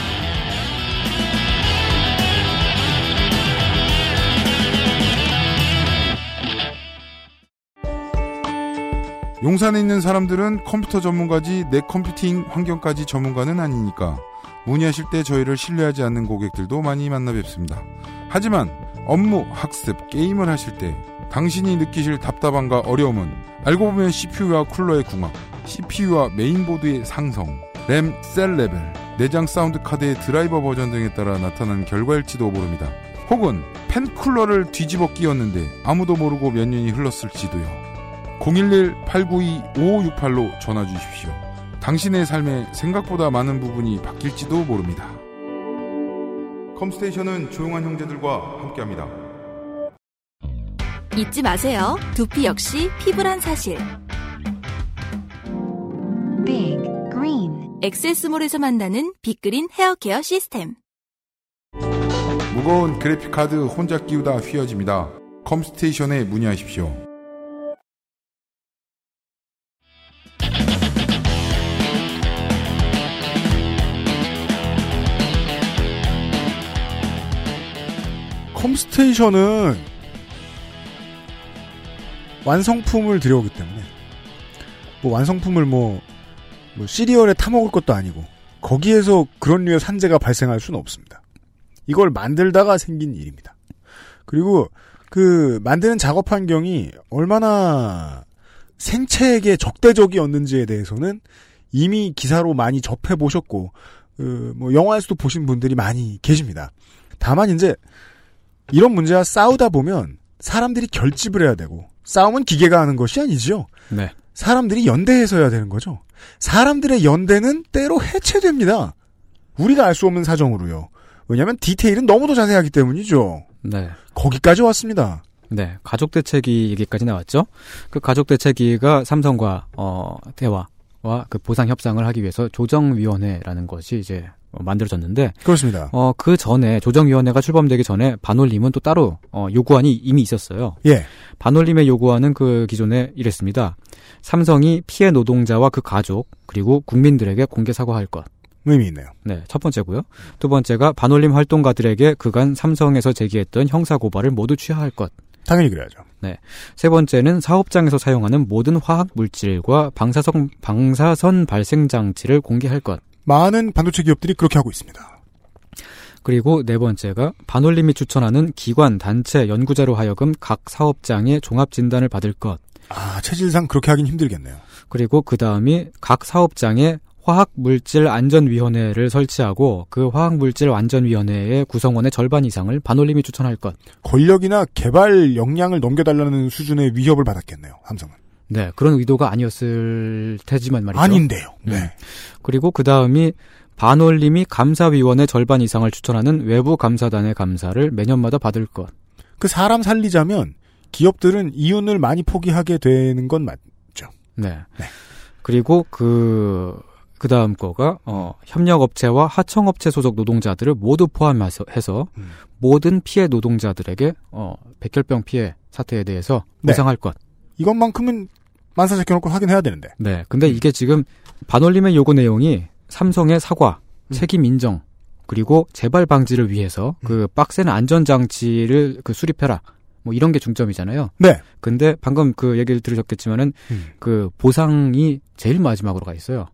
용산에 있는 사람들은 컴퓨터 전문가지 내 컴퓨팅 환경까지 전문가는 아니니까 문의하실 때 저희를 신뢰하지 않는 고객들도 많이 만나 뵙습니다. 하지만 업무, 학습, 게임을 하실 때 당신이 느끼실 답답함과 어려움은 알고 보면 CPU와 쿨러의 궁합, CPU와 메인보드의 상성, 램, 셀 레벨, 내장 사운드 카드의 드라이버 버전 등에 따라 나타나는 결과일지도 모릅니다. 혹은 팬 쿨러를 뒤집어 끼웠는데 아무도 모르고 몇 년이 흘렀을지도요. 011-892-5568로 전화 주십시오. 당신의 삶에 생각보다 많은 부분이 바뀔지도 모릅니다. 컴스테이션은 조용한 형제들과 함께합니다. 잊지 마세요. 두피 역시 피부란 사실. Big 엑세스몰에서 만나는 빅그린 헤어케어 시스템. 무거운 그래픽카드 혼자 끼우다 휘어집니다. 컴스테이션에 문의하십시오. 컴스테이션은 완성품을 들여오기 때문에 뭐 완성품을 뭐 뭐 시리얼에 타먹을 것도 아니고 거기에서 그런 류의 산재가 발생할 수는 없습니다. 이걸 만들다가 생긴 일입니다. 그리고 그 만드는 작업 환경이 얼마나 생체에게 적대적이었는지에 대해서는 이미 기사로 많이 접해 보셨고 그 뭐 영화에서도 보신 분들이 많이 계십니다. 다만 이제 이런 문제와 싸우다 보면 사람들이 결집을 해야 되고 싸움은 기계가 하는 것이 아니죠. 네. 사람들이 연대해서 해야 되는 거죠. 사람들의 연대는 때로 해체됩니다. 우리가 알 수 없는 사정으로요. 왜냐하면 디테일은 너무도 자세하기 때문이죠. 네. 거기까지 왔습니다. 네, 가족 대책위 얘기까지 나왔죠. 그 가족 대책위가 삼성과 어 대화와 그 보상 협상을 하기 위해서 조정위원회라는 것이 이제 만들어졌는데 그렇습니다. 어 그 전에 조정위원회가 출범되기 전에 반올림은 또 따로 어 요구안이 이미 있었어요. 예. 반올림의 요구안은 그 기존에 이랬습니다. 삼성이 피해 노동자와 그 가족 그리고 국민들에게 공개 사과할 것. 의미 있네요. 네, 첫 번째고요. 두 번째가 반올림 활동가들에게 그간 삼성에서 제기했던 형사 고발을 모두 취하할 것. 당연히 그래야죠. 네. 세 번째는 사업장에서 사용하는 모든 화학 물질과 방사선 방사선 발생 장치를 공개할 것. 많은 반도체 기업들이 그렇게 하고 있습니다. 그리고 네 번째가 반올림이 추천하는 기관, 단체, 연구자로 하여금 각 사업장의 종합 진단을 받을 것. 아, 체질상 그렇게 하긴 힘들겠네요. 그리고 그 다음이 각 사업장에 화학물질안전위원회를 설치하고 그 화학물질안전위원회의 구성원의 절반 이상을 반올림이 추천할 것. 권력이나 개발 역량을 넘겨달라는 수준의 위협을 받았겠네요, 삼성은. 네, 그런 의도가 아니었을 테지만 말이죠. 아닌데요. 네. 음. 그리고 그 다음이 반올림이 감사위원회 절반 이상을 추천하는 외부 감사단의 감사를 매년마다 받을 것. 그 사람 살리자면 기업들은 이윤을 많이 포기하게 되는 건 맞죠. 네. 네. 그리고 그 그 다음 거가 어, 협력업체와 하청업체 소속 노동자들을 모두 포함해서 해서 음. 모든 피해 노동자들에게 어, 백혈병 피해 사태에 대해서 네. 보상할 것. 이것만큼은 만사 제껴놓고 확인해야 되는데. 네. 근데 이게 지금 반올림의 요구 내용이 삼성의 사과, 음. 책임 인정, 그리고 재발 방지를 위해서 음. 그 빡센 안전 장치를 그 수립해라. 뭐 이런 게 중점이잖아요. 네. 근데 방금 그 얘기를 들으셨겠지만은 음. 그 보상이 제일 마지막으로 가 있어요.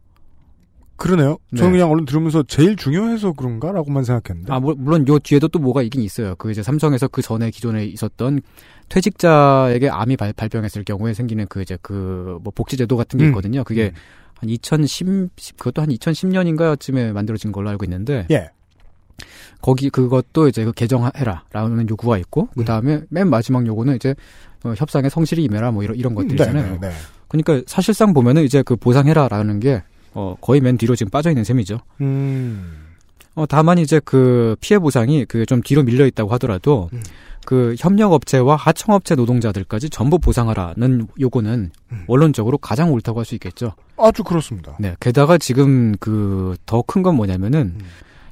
그러네요. 네. 저는 그냥 얼른 들으면서 제일 중요해서 그런가라고만 생각했는데. 아, 물론 요 뒤에도 또 뭐가 있긴 있어요. 그 이제 삼성에서 그 전에 기존에 있었던 퇴직자에게 암이 발, 병했을 경우에 생기는 그 이제 그 뭐 복지제도 같은 게 음. 있거든요. 그게 음. 한 2010, 그것도 한 2010년인가쯤에 만들어진 걸로 알고 있는데. 예. 거기 그것도 이제 그 개정해라라는 요구가 있고 그 다음에 음. 맨 마지막 요구는 이제 어, 협상에 성실히 임해라 뭐 이런 이런 것들이잖아요. 네, 네, 네. 그러니까 사실상 보면은 이제 그 보상해라라는 게 어, 거의 맨 뒤로 지금 빠져 있는 셈이죠. 음. 어, 다만 이제 그 피해 보상이 그 좀 뒤로 밀려 있다고 하더라도 음. 그 협력업체와 하청업체 노동자들까지 전부 보상하라는 요구는 음. 원론적으로 가장 옳다고 할 수 있겠죠. 아주 그렇습니다. 네. 게다가 지금 그 더 큰 건 뭐냐면은 음.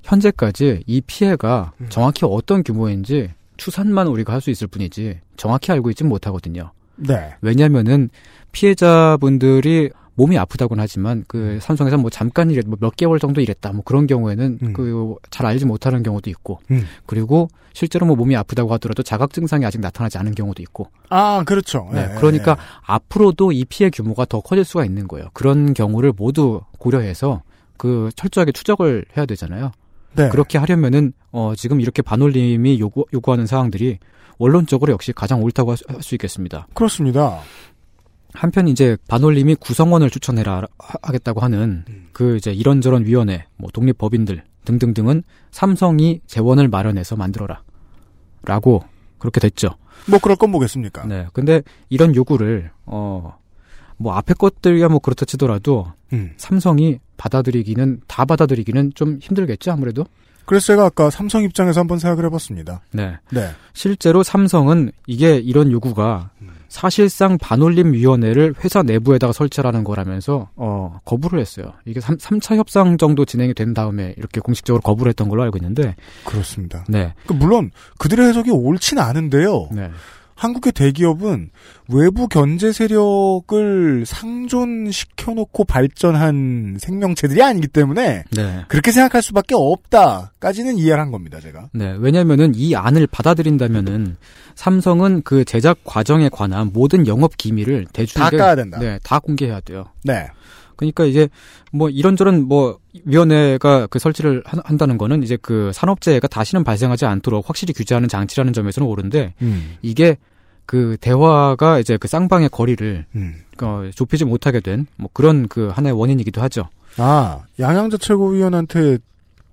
현재까지 이 피해가 음. 정확히 어떤 규모인지 추산만 우리가 할 수 있을 뿐이지 정확히 알고 있지는 못하거든요. 네. 왜냐면은 피해자분들이 몸이 아프다고는 하지만 그 음. 삼성에서 뭐 잠깐 일했 뭐몇 개월 정도 일했다 뭐 그런 경우에는 음. 그잘 알지 못하는 경우도 있고 음. 그리고 실제로 뭐 몸이 아프다고 하더라도 자각 증상이 아직 나타나지 않은 경우도 있고 아 그렇죠 네, 네 그러니까 네. 앞으로도 이 피해 규모가 더 커질 수가 있는 거예요 그런 경우를 모두 고려해서 그 철저하게 추적을 해야 되잖아요 네. 그렇게 하려면은 어 지금 이렇게 반올림이 요구 요구하는 사항들이 원론적으로 역시 가장 옳다고 할 수 있겠습니다. 그렇습니다. 한편 이제 반올림이 구성원을 추천해라 하겠다고 하는 음. 그 이제 이런저런 위원회, 뭐 독립 법인들 등등등은 삼성이 재원을 마련해서 만들어라. 라고 그렇게 됐죠. 뭐 그럴 건 뭐겠습니까? 네. 근데 이런 요구를 어 뭐 앞에 것들이야 뭐 그렇다 치더라도 음. 삼성이 받아들이기는 다 받아들이기는 좀 힘들겠죠, 아무래도. 그래서 제가 아까 삼성 입장에서 한번 생각을 해봤습니다. 네. 네. 실제로 삼성은 이게 이런 요구가 음. 사실상 반올림 위원회를 회사 내부에다가 설치하라는 거라면서 어 거부를 했어요. 이게 3, 3차 협상 정도 진행이 된 다음에 이렇게 공식적으로 거부를 했던 걸로 알고 있는데 그렇습니다. 네. 그러니까 물론 그들의 해석이 옳지는 않은데요. 네. 한국의 대기업은 외부 견제 세력을 상존시켜놓고 발전한 생명체들이 아니기 때문에 네. 그렇게 생각할 수밖에 없다까지는 이해를 한 겁니다, 제가. 네, 왜냐하면은 이 안을 받아들인다면은 삼성은 그 제작 과정에 관한 모든 영업 기밀을 대중에게 다 까야 된다. 네, 다 공개해야 돼요. 네. 그러니까 이제 뭐 이런저런 뭐 위원회가 그 설치를 한 다는 거는 이제 그 산업재해가 다시는 발생하지 않도록 확실히 규제하는 장치라는 점에서는 옳은데 음. 이게 그 대화가 이제 그 쌍방의 거리를 음. 어, 좁히지 못하게 된 뭐 그런 그 하나의 원인이기도 하죠. 아 양양자 최고위원한테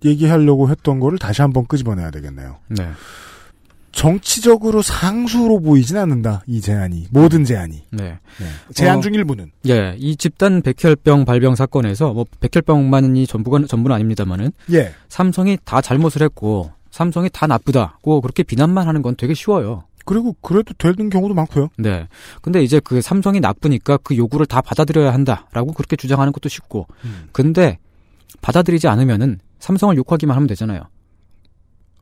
얘기하려고 했던 거를 다시 한번 끄집어내야 되겠네요. 네. 정치적으로 상수로 보이진 않는다. 이 제안이 모든 제안이. 네. 네. 제안 어, 중 일부는. 예, 이 집단 백혈병 발병 사건에서 뭐 백혈병만이 전부가 전부는 아닙니다만은. 예. 삼성이 다 잘못을 했고 삼성이 다 나쁘다고 그렇게 비난만 하는 건 되게 쉬워요. 그리고 그래도 되는 경우도 많고요. 네. 근데 이제 그 삼성이 나쁘니까 그 요구를 다 받아들여야 한다라고 그렇게 주장하는 것도 쉽고. 음. 근데 받아들이지 않으면은 삼성을 욕하기만 하면 되잖아요.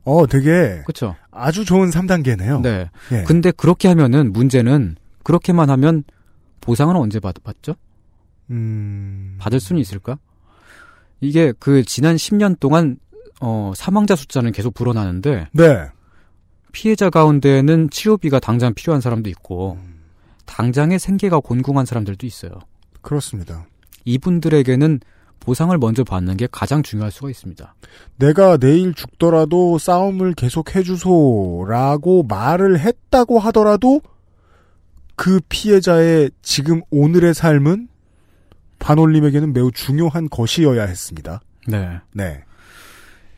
어, 되게 그렇죠. 아주 좋은 3단계네요. 네. 예. 근데 그렇게 하면은 문제는 그렇게만 하면 보상은 언제 받, 받죠? 음... 받을 수는 있을까? 이게 그 지난 10년 동안 어 사망자 숫자는 계속 불어나는데 네. 피해자 가운데에는 치료비가 당장 필요한 사람도 있고 음. 당장의 생계가 곤궁한 사람들도 있어요. 그렇습니다. 이분들에게는 보상을 먼저 받는 게 가장 중요할 수가 있습니다. 내가 내일 죽더라도 싸움을 계속 해주소라고 말을 했다고 하더라도 그 피해자의 지금 오늘의 삶은 반올림에게는 매우 중요한 것이어야 했습니다. 네. 네.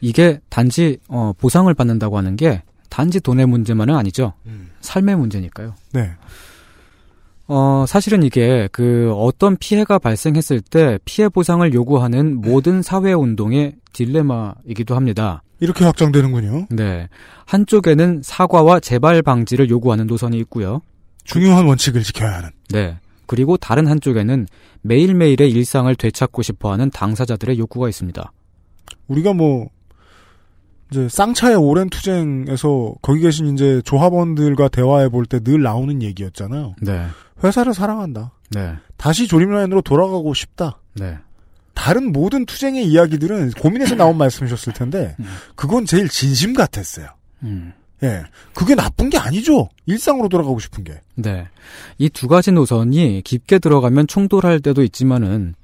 이게 단지 어, 보상을 받는다고 하는 게 단지 돈의 문제만은 아니죠. 음. 삶의 문제니까요. 네. 어, 사실은 이게 그 어떤 피해가 발생했을 때 피해 보상을 요구하는 모든 사회 운동의 딜레마이기도 합니다. 이렇게 확장되는군요. 네. 한쪽에는 사과와 재발 방지를 요구하는 노선이 있고요. 중요한 원칙을 지켜야 하는. 네. 그리고 다른 한쪽에는 매일매일의 일상을 되찾고 싶어 하는 당사자들의 욕구가 있습니다. 우리가 뭐 이제 쌍차의 오랜 투쟁에서 거기 계신 이제 조합원들과 대화해 볼 때 늘 나오는 얘기였잖아요. 네. 회사를 사랑한다. 네. 다시 조립라인으로 돌아가고 싶다. 네. 다른 모든 투쟁의 이야기들은 고민해서 나온 말씀이셨을 텐데 음. 그건 제일 진심 같았어요. 음. 예. 그게 나쁜 게 아니죠. 일상으로 돌아가고 싶은 게. 네. 이 두 가지 노선이 깊게 들어가면 충돌할 때도 있지만은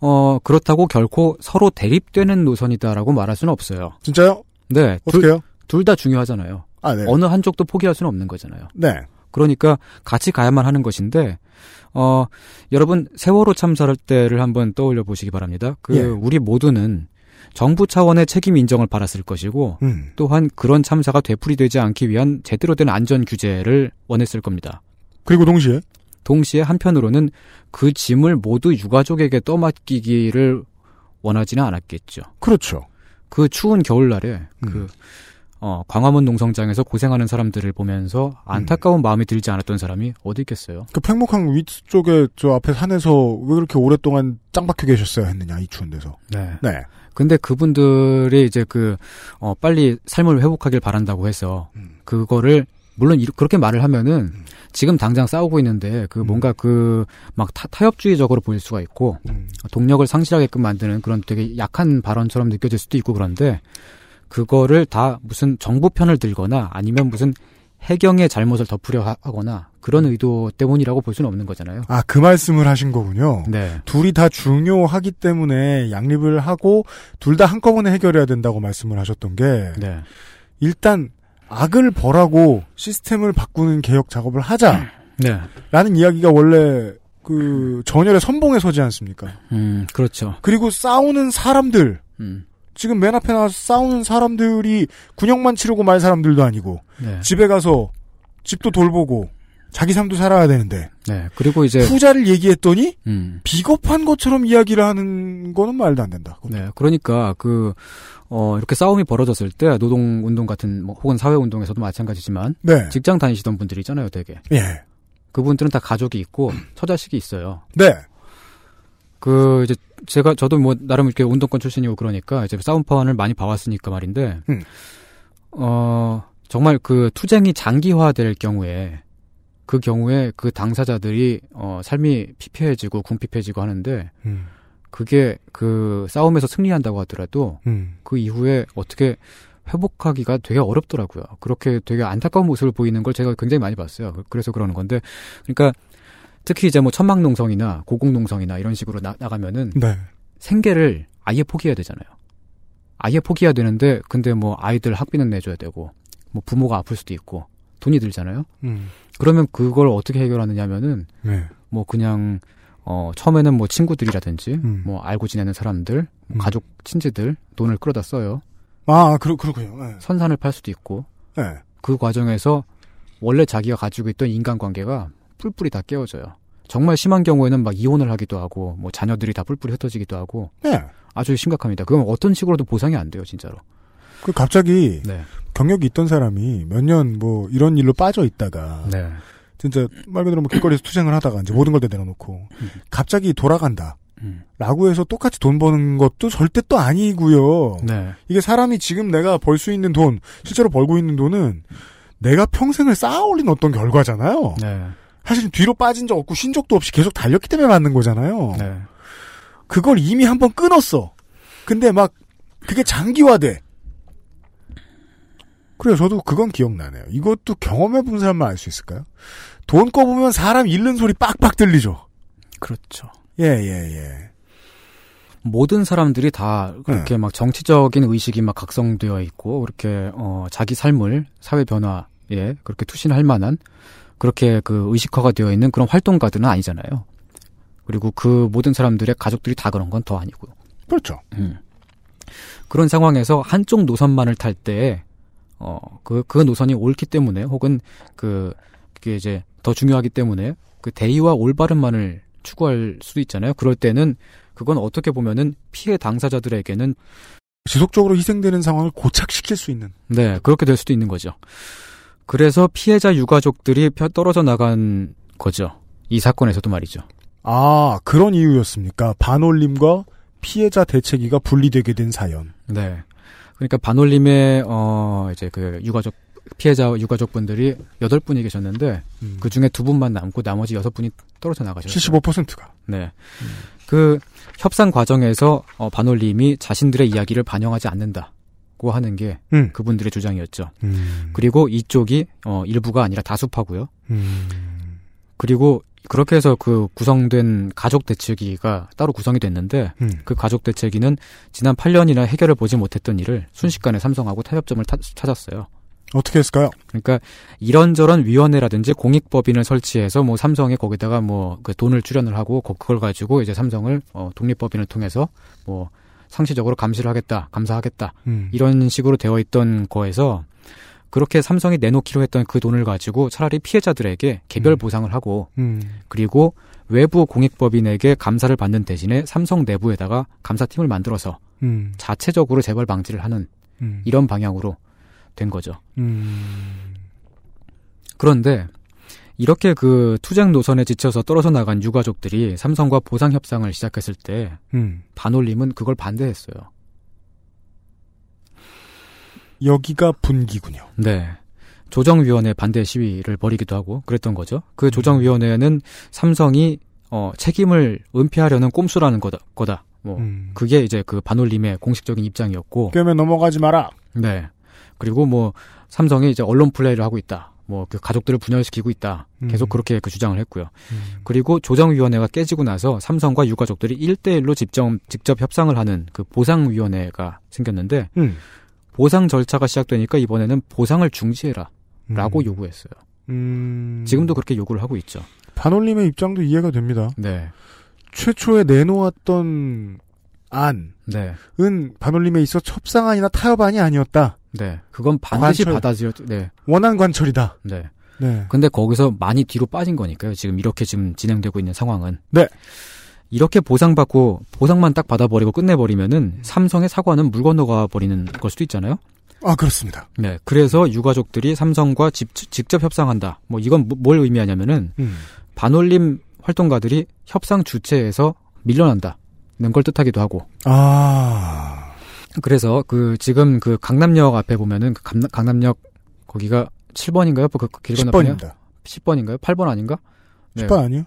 어, 그렇다고 결코 서로 대립되는 노선이다라고 말할 수는 없어요. 진짜요? 네. 어떻게요? 둘 다 중요하잖아요. 아, 네. 어느 한쪽도 포기할 수는 없는 거잖아요. 네. 그러니까 같이 가야만 하는 것인데 어, 여러분 세월호 참사 때를 한번 떠올려 보시기 바랍니다. 그 예. 우리 모두는 정부 차원의 책임 인정을 받았을 것이고 음. 또한 그런 참사가 되풀이되지 않기 위한 제대로 된 안전 규제를 원했을 겁니다. 그리고 동시에 동시에 한편으로는 그 짐을 모두 유가족에게 떠맡기기를 원하지는 않았겠죠. 그렇죠. 그 추운 겨울날에 음. 그 어, 광화문 농성장에서 고생하는 사람들을 보면서 안타까운 음. 마음이 들지 않았던 사람이 어디 있겠어요? 그 팽목항 위쪽에 저 앞에 산에서 왜 그렇게 오랫동안 짱 박혀 계셨어야 했느냐 이 추운 데서. 네. 네. 근데 그분들이 이제 그, 어, 빨리 삶을 회복하길 바란다고 해서, 음. 그거를, 물론 그렇게 말을 하면은, 음. 지금 당장 싸우고 있는데, 그 음. 뭔가 그, 막 타, 타협주의적으로 보일 수가 있고, 음. 동력을 상실하게끔 만드는 그런 되게 약한 발언처럼 느껴질 수도 있고 그런데, 그거를 다 무슨 정부 편을 들거나 아니면 무슨 해경의 잘못을 덮으려 하거나 그런 의도 때문이라고 볼 수는 없는 거잖아요. 아, 그 말씀을 하신 거군요. 네. 둘이 다 중요하기 때문에 양립을 하고 둘 다 한꺼번에 해결해야 된다고 말씀을 하셨던 게 네. 일단 악을 벌하고 시스템을 바꾸는 개혁 작업을 하자. 네. 라는 이야기가 원래 그 전열의 선봉에 서지 않습니까? 음, 그렇죠. 그리고 싸우는 사람들. 음. 지금 맨 앞에 나와서 싸우는 사람들이 군역만 치르고 말 사람들도 아니고 네. 집에 가서 집도 돌보고 자기 삶도 살아야 되는데. 네. 그리고 이제 후자를 얘기했더니 음. 비겁한 것처럼 이야기를 하는 거는 말도 안 된다. 그것도. 네. 그러니까 그 어, 이렇게 싸움이 벌어졌을 때 노동 운동 같은 뭐 혹은 사회 운동에서도 마찬가지지만 네. 직장 다니시던 분들 있잖아요, 되게. 예. 그분들은 다 가족이 있고 처자식이 있어요. 네. 그 이제 제가 저도 뭐 나름 이렇게 운동권 출신이고 그러니까 이제 싸움판을 많이 봐왔으니까 말인데 음. 어 정말 그 투쟁이 장기화될 경우에 그 경우에 그 당사자들이 어 삶이 피폐해지고 궁핍해지고 하는데 음. 그게 그 싸움에서 승리한다고 하더라도 음. 그 이후에 어떻게 회복하기가 되게 어렵더라고요. 그렇게 되게 안타까운 모습을 보이는 걸 제가 굉장히 많이 봤어요. 그래서 그러는 건데, 그러니까 특히 이제 뭐 천막농성이나 고공농성이나 이런 식으로 나, 나가면은 네. 생계를 아예 포기해야 되잖아요. 아예 포기해야 되는데 근데 뭐 아이들 학비는 내줘야 되고 뭐 부모가 아플 수도 있고 돈이 들잖아요. 음. 그러면 그걸 어떻게 해결하느냐면은 네. 뭐 그냥 어 처음에는 뭐 친구들이라든지 음. 뭐 알고 지내는 사람들, 뭐 음. 가족 친지들 돈을 끌어다 써요. 아, 그렇 그렇군요. 네. 선산을 팔 수도 있고. 네. 그 과정에서 원래 자기가 가지고 있던 인간관계가 뿔뿔이 다 깨어져요. 정말 심한 경우에는 막 이혼을 하기도 하고 뭐 자녀들이 다 뿔뿔이 흩어지기도 하고 네. 아주 심각합니다. 그건 어떤 식으로도 보상이 안 돼요, 진짜로. 그 갑자기 네. 경력이 있던 사람이 몇 년 뭐 이런 일로 빠져 있다가 네. 진짜 말 그대로 뭐 길거리에서 투쟁을 하다가 이제 모든 걸 다 내려놓고 음. 갑자기 돌아간다. 음. 라고 해서 똑같이 돈 버는 것도 절대 또 아니고요. 네. 이게 사람이 지금 내가 벌 수 있는 돈, 실제로 벌고 있는 돈은 내가 평생을 쌓아올린 어떤 결과잖아요. 네. 사실 뒤로 빠진 적 없고 쉰 적도 없이 계속 달렸기 때문에 맞는 거잖아요. 네. 그걸 이미 한번 끊었어. 근데 막 그게 장기화돼. 그래요. 저도 그건 기억나네요. 이것도 경험해 본 사람만 알 수 있을까요? 돈 꺼보면 사람 잃는 소리 빡빡 들리죠. 그렇죠. 예, 예, 예. 모든 사람들이 다 그렇게 네. 막 정치적인 의식이 막 각성되어 있고 그렇게 어 자기 삶을 사회 변화에 그렇게 투신할 만한 그렇게 그 의식화가 되어 있는 그런 활동가들은 아니잖아요. 그리고 그 모든 사람들의 가족들이 다 그런 건 더 아니고요. 그렇죠. 음. 그런 상황에서 한쪽 노선만을 탈 때, 어, 그, 그 노선이 옳기 때문에, 혹은 그, 그게 이제 더 중요하기 때문에, 그 대의와 올바름만을 추구할 수도 있잖아요. 그럴 때는, 그건 어떻게 보면은 피해 당사자들에게는 지속적으로 희생되는 상황을 고착시킬 수 있는. 네, 그렇게 될 수도 있는 거죠. 그래서 피해자 유가족들이 떨어져 나간 거죠. 이 사건에서도 말이죠. 아, 그런 이유였습니까? 반올림과 피해자 대책위가 분리되게 된 사연. 네. 그러니까 반올림의 어 이제 그 유가족 피해자 유가족 분들이 여덟 분이 계셨는데 음. 그 중에 두 분만 남고 나머지 여섯 분이 떨어져 나가셨어요. 75%가. 네. 음. 그 협상 과정에서 어 반올림이 자신들의 이야기를 반영하지 않는다고 하는 게 음. 그분들의 주장이었죠. 음. 그리고 이쪽이 어 일부가 아니라 다수파고요. 음. 그리고 그렇게 해서 그 구성된 가족 대책위가 따로 구성이 됐는데 음. 그 가족 대책위는 지난 8년이나 해결을 보지 못했던 일을 순식간에 삼성하고 타협점을 타, 찾았어요. 어떻게 했을까요? 그러니까 이런저런 위원회라든지 공익법인을 설치해서 뭐 삼성에 거기다가 뭐 그 돈을 출연을 하고 그걸 가지고 이제 삼성을 어 독립법인을 통해서 뭐 상시적으로 감시를 하겠다, 감사하겠다 음. 이런 식으로 되어 있던 거에서 그렇게 삼성이 내놓기로 했던 그 돈을 가지고 차라리 피해자들에게 개별 음. 보상을 하고 음. 그리고 외부 공익법인에게 감사를 받는 대신에 삼성 내부에다가 감사팀을 만들어서 음. 자체적으로 재벌 방지를 하는 음. 이런 방향으로 된 거죠. 음. 그런데 이렇게 그 투쟁 노선에 지쳐서 떨어져 나간 유가족들이 삼성과 보상 협상을 시작했을 때 음. 반올림은 그걸 반대했어요. 여기가 분기군요. 네. 조정위원회 반대 시위를 벌이기도 하고 그랬던 거죠. 그 조정위원회는 삼성이 어, 책임을 은폐하려는 꼼수라는 거다. 거다. 뭐 음. 그게 이제 그 반올림의 공식적인 입장이었고. 꿰면 넘어가지 마라. 네. 그리고 뭐 삼성이 이제 언론 플레이를 하고 있다. 뭐 그 가족들을 분열시키고 있다. 계속 음. 그렇게 그 주장을 했고요. 음. 그리고 조정위원회가 깨지고 나서 삼성과 유가족들이 1대1로 직접, 직접 협상을 하는 그 보상위원회가 생겼는데 음. 보상 절차가 시작되니까 이번에는 보상을 중지해라. 라고 음. 요구했어요. 음. 지금도 그렇게 요구를 하고 있죠. 반올림의 입장도 이해가 됩니다. 네. 최초에 내놓았던 안은 네. 반올림에 있어 협상안이나 타협안이 아니었다. 네. 그건 반드시 받아들여, 네. 원한 관철이다. 네. 네. 근데 거기서 많이 뒤로 빠진 거니까요. 지금 이렇게 지금 진행되고 있는 상황은. 네. 이렇게 보상받고 보상만 딱 받아버리고 끝내버리면은 삼성의 사과는 물 건너가 버리는 걸 수도 있잖아요. 아 그렇습니다. 네, 그래서 유가족들이 삼성과 집, 직접 협상한다. 뭐 이건 뭐, 뭘 의미하냐면은 음. 반올림 활동가들이 협상 주체에서 밀려난다는 걸 뜻하기도 하고. 아. 그래서 그 지금 그 강남역 앞에 보면은 그 강남, 역 거기가 7번인가요? 그, 그 길 건너편이요? 10번입니다. 10번인가요? 8번 아닌가? 네. 10번 아니요?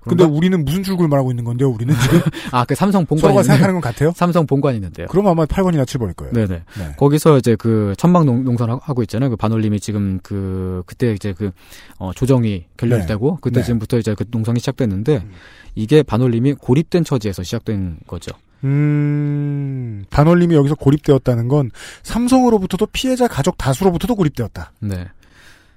근데 우리는 무슨 출구를 말하고 있는 건데요, 우리는 지금? 아, 그 삼성 본관. 서로가 생각하는 건 같아요? 삼성 본관 있는데요. 그럼 아마 8번이나 7번일 거예요. 네네. 네. 거기서 이제 그 천막 농, 농선 하고 있잖아요. 그 반올림이 지금 그, 그때 이제 그, 어, 조정이 결렬되고, 네. 그때 네. 지금부터 이제 그 농성이 시작됐는데, 음. 이게 반올림이 고립된 처지에서 시작된 거죠. 음, 반올림이 여기서 고립되었다는 건 삼성으로부터도 피해자 가족 다수로부터도 고립되었다. 네.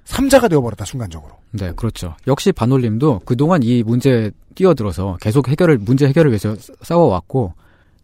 삼자가 되어버렸다 순간적으로. 네, 그렇죠. 역시 반올림도 그동안 이 문제에 뛰어들어서 계속 해결을 문제 해결을 위해서 싸워왔고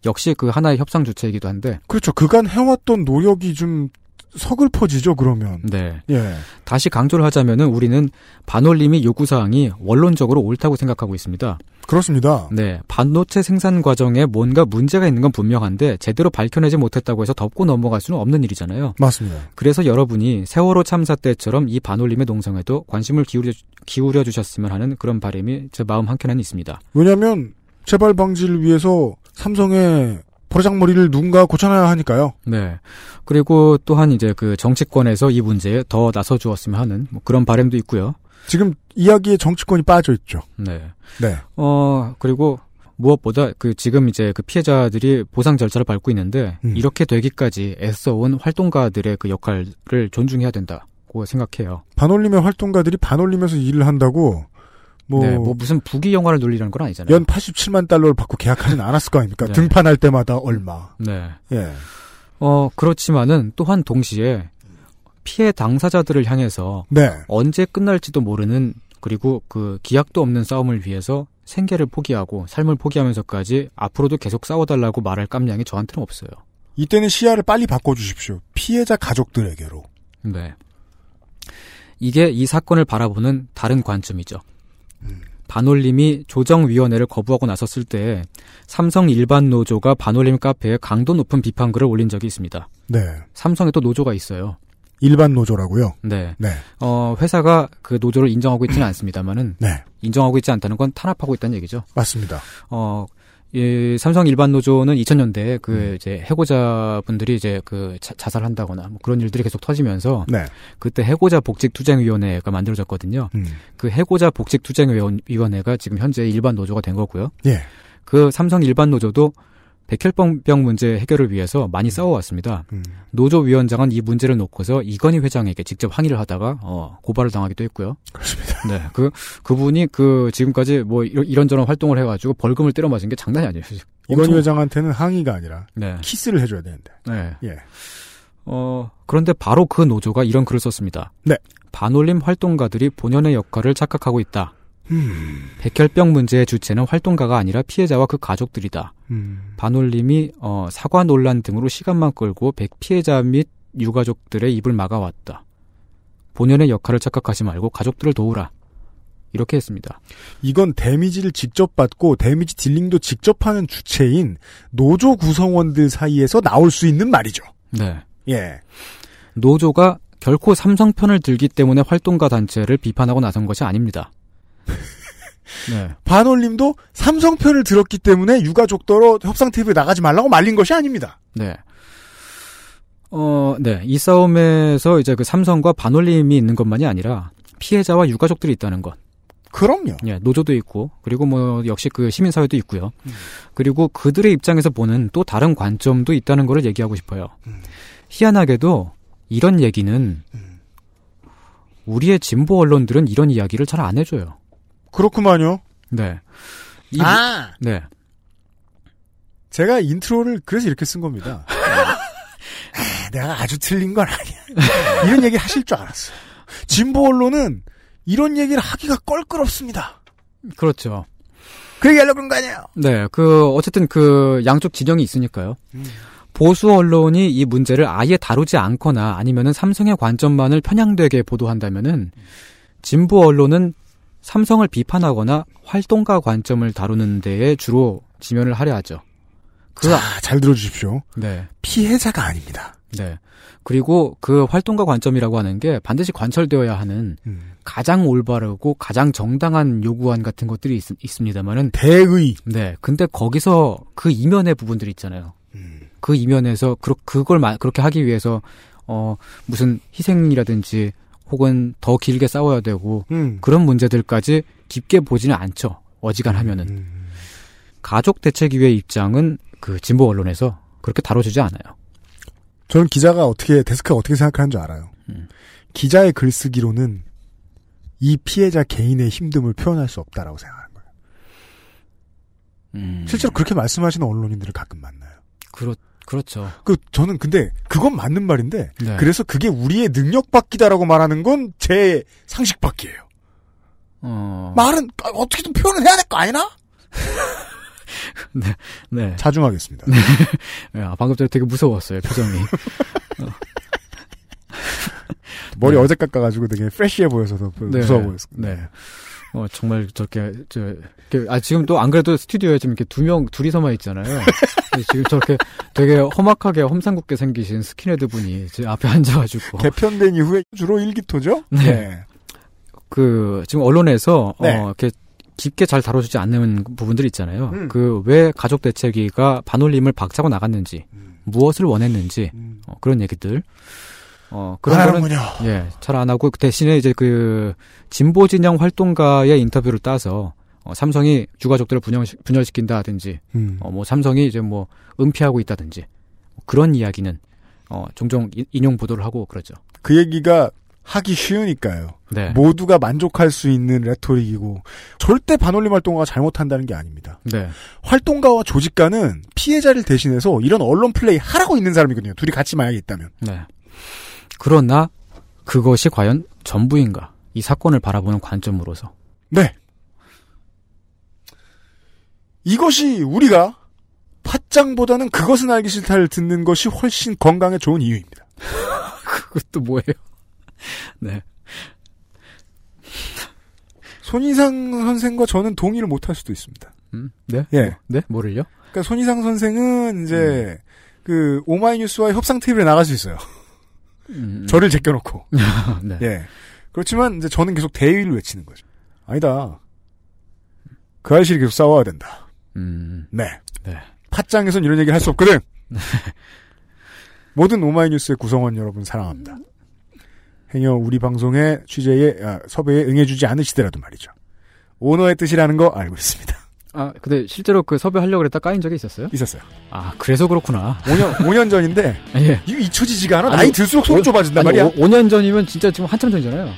역시 그 하나의 협상 주체이기도 한데 그렇죠. 그간 해왔던 노력이 좀 서글퍼지죠, 그러면. 네. 예. 다시 강조를 하자면은 우리는 반올림이 요구사항이 원론적으로 옳다고 생각하고 있습니다. 그렇습니다. 네. 반도체 생산 과정에 뭔가 문제가 있는 건 분명한데 제대로 밝혀내지 못했다고 해서 덮고 넘어갈 수는 없는 일이잖아요. 맞습니다. 그래서 여러분이 세월호 참사 때처럼 이 반올림의 농성에도 관심을 기울여, 기울여 주셨으면 하는 그런 바람이 제 마음 한켠에는 있습니다. 왜냐하면 재발 방지를 위해서 삼성의 버르장머리를 누군가 고쳐놔야 하니까요. 네. 그리고 또한 이제 그 정치권에서 이 문제에 더 나서 주었으면 하는 뭐 그런 바람도 있고요. 지금 이야기에 정치권이 빠져 있죠. 네. 네. 어, 그리고 무엇보다 그 지금 이제 그 피해자들이 보상 절차를 밟고 있는데 음. 이렇게 되기까지 애써온 활동가들의 그 역할을 존중해야 된다고 생각해요. 반올림의 활동가들이 반올림에서 일을 한다고 뭐, 네, 뭐 무슨 부귀 영화를 누리라는 건 아니잖아요. 연 87만 달러를 받고 계약하진 않았을 거 아닙니까? 네. 등판할 때마다 얼마. 네. 예. 어, 그렇지만은 또한 동시에 피해 당사자들을 향해서 네. 언제 끝날지도 모르는 그리고 그 기약도 없는 싸움을 위해서 생계를 포기하고 삶을 포기하면서까지 앞으로도 계속 싸워달라고 말할 깜냥이 저한테는 없어요. 이때는 시야를 빨리 바꿔주십시오. 피해자 가족들에게로. 네. 이게 이 사건을 바라보는 다른 관점이죠. 반올림이 조정위원회를 거부하고 나섰을 때 삼성 일반 노조가 반올림 카페에 강도 높은 비판글을 올린 적이 있습니다. 네. 삼성에 또 노조가 있어요. 일반 노조라고요? 네. 네. 어, 회사가 그 노조를 인정하고 있지는 않습니다만은 네. 인정하고 있지 않다는 건 탄압하고 있다는 얘기죠. 맞습니다. 어, 이 삼성 일반 노조는 2000년대에 그 음. 이제 해고자 분들이 이제 그 자, 살한다거나 뭐 그런 일들이 계속 터지면서 네. 그때 해고자 복직 투쟁 위원회가 만들어졌거든요. 음. 그 해고자 복직 투쟁 위원회가 지금 현재 일반 노조가 된 거고요. 예. 그 삼성 일반 노조도 백혈병 문제 해결을 위해서 많이 음. 싸워왔습니다. 음. 노조 위원장은 이 문제를 놓고서 이건희 회장에게 직접 항의를 하다가 어, 고발을 당하기도 했고요. 그렇습니다. 네, 그 그분이 그 지금까지 뭐 이런저런 활동을 해가지고 벌금을 때려 맞은 게 장난이 아니에요. 이건희 회장한테는 항의가 아니라 네. 키스를 해줘야 되는데. 네. 예. 어 그런데 바로 그 노조가 이런 글을 썼습니다. 네. 반올림 활동가들이 본연의 역할을 착각하고 있다. 음. 백혈병 문제의 주체는 활동가가 아니라 피해자와 그 가족들이다. 음. 반올림이 어, 사과 논란 등으로 시간만 끌고 백 피해자 및 유가족들의 입을 막아왔다. 본연의 역할을 착각하지 말고 가족들을 도우라. 이렇게 했습니다. 이건 damage를 직접 받고 damage dealing도 직접 하는 주체인 노조 구성원들 사이에서 나올 수 있는 말이죠. 네. 예. 노조가 결코 삼성 편을 들기 때문에 활동가 단체를 비판하고 나선 것이 아닙니다. 네. 반올림도 삼성 편을 들었기 때문에 유가족더러 협상 테이블에 나가지 말라고 말린 것이 아닙니다. 네. 어, 네. 이 싸움에서 이제 그 삼성과 반올림이 있는 것만이 아니라 피해자와 유가족들이 있다는 것. 그럼요. 예, 노조도 있고, 그리고 뭐, 역시 그 시민사회도 있고요. 음. 그리고 그들의 입장에서 보는 또 다른 관점도 있다는 것을 얘기하고 싶어요. 음. 희한하게도 이런 얘기는 음. 우리의 진보 언론들은 이런 이야기를 잘 안 해줘요. 그렇구만요. 네. 이, 아! 네. 제가 인트로를 그래서 이렇게 쓴 겁니다. 아, 내가 아주 틀린 건 아니야. 이런 얘기 하실 줄 알았어. 진보 언론은 이런 얘기를 하기가 껄끄럽습니다. 그렇죠. 그 얘기 하려고 그런 거 아니에요? 네, 그, 어쨌든 그, 양쪽 진영이 있으니까요. 음. 보수 언론이 이 문제를 아예 다루지 않거나 아니면은 삼성의 관점만을 편향되게 보도한다면은 진보 언론은 삼성을 비판하거나 활동가 관점을 다루는 데에 주로 지면을 하려 하죠. 그, 자, 잘 들어주십시오. 네. 피해자가 아닙니다. 네. 그리고 그 활동가 관점이라고 하는 게 반드시 관철되어야 하는 음. 가장 올바르고 가장 정당한 요구안 같은 것들이 있, 습니다만은 대의. 네. 근데 거기서 그 이면의 부분들이 있잖아요. 음. 그 이면에서 그, 그걸 그렇게 하기 위해서 어 무슨 희생이라든지 혹은 더 길게 싸워야 되고 음. 그런 문제들까지 깊게 보지는 않죠. 어지간하면은 음. 음. 가족 대책위의 입장은 그 진보 언론에서 그렇게 다뤄주지 않아요. 저는 기자가 어떻게 데스크가 어떻게 생각하는 줄 알아요. 음. 기자의 글쓰기로는 이 피해자 개인의 힘듦을 표현할 수 없다라고 생각하는 거예요. 음. 실제로 그렇게 말씀하시는 언론인들을 가끔 만나요. 그렇 그렇죠. 그 저는 근데 그건 맞는 말인데 네. 그래서 그게 우리의 능력 밖이다라고 말하는 건 제 상식 밖이에요. 어... 말은 어떻게든 표현을 해야 될 거 아니나? 네, 네. 자중하겠습니다. 네. 네. 아, 방금 전에 되게 무서웠어요 표정이. 어. 머리 네. 어제 깎아가지고 되게 프레쉬해 보여서 더 네. 무서워 보였어요. 네. 어, 정말 저렇게, 저, 아, 지금 또 안 그래도 스튜디오에 지금 이렇게 두 명, 둘이서만 있잖아요. 지금 저렇게 되게 험악하게 험상궂게 생기신 스킨헤드 분이 제 앞에 앉아가지고. 개편된 이후에 주로 일기토죠? 네. 네. 그, 지금 언론에서, 네. 어, 이렇게 깊게 잘 다뤄주지 않는 부분들이 있잖아요. 음. 그왜 가족 대책위가 반올림을 박차고 나갔는지, 음. 무엇을 원했는지, 음. 어, 그런 얘기들. 어, 그런 거는 예, 잘 안 하고 그 대신에 이제 그 진보 진영 활동가의 인터뷰를 따서 어, 삼성이 유가족들을 분열, 분열시킨다든지, 음. 어, 뭐 삼성이 이제 뭐 은폐하고 있다든지 뭐 그런 이야기는 어, 종종 인용 보도를 하고 그러죠. 그 얘기가 하기 쉬우니까요. 네. 모두가 만족할 수 있는 레토릭이고 절대 반올림 활동가가 잘못한다는 게 아닙니다. 네. 활동가와 조직가는 피해자를 대신해서 이런 언론 플레이 하라고 있는 사람이거든요. 둘이 같이 만약에 있다면. 네. 그러나 그것이 과연 전부인가? 이 사건을 바라보는 관점으로서. 네. 이것이 우리가 팟짱보다는 그것은 알기 싫다를 듣는 것이 훨씬 건강에 좋은 이유입니다. 그것도 뭐예요? 네. 손이상 선생과 저는 동의를 못할 수도 있습니다. 음, 네? 예. 네? 뭐를요? 그러니까 손이상 선생은 이제 음. 그 오마이뉴스와 협상 테이블에 나갈 수 있어요. 음. 저를 제껴놓고. 네. 예. 그렇지만 이제 저는 계속 대의를 외치는 거죠. 아니다. 그 아저씨를 계속 싸워야 된다. 음. 네. 네. 팟장에선 이런 얘기를 할 수 없거든. 네. 모든 오마이뉴스의 구성원 여러분 사랑합니다. 행여 우리 방송의 취재에 아, 섭외에 응해주지 않으시더라도 말이죠. 오너의 뜻이라는 거 알고 있습니다. 아, 근데 실제로 그 섭외하려고 그랬다 까인 적이 있었어요? 있었어요. 아, 그래서 그렇구나. 5년, 5년 전인데. 예. 이거 잊혀지지가 않아. 아니, 나이 들수록 손이 좁아진단 말이야. 5, 년 전이면 진짜 지금 한참 전이잖아요.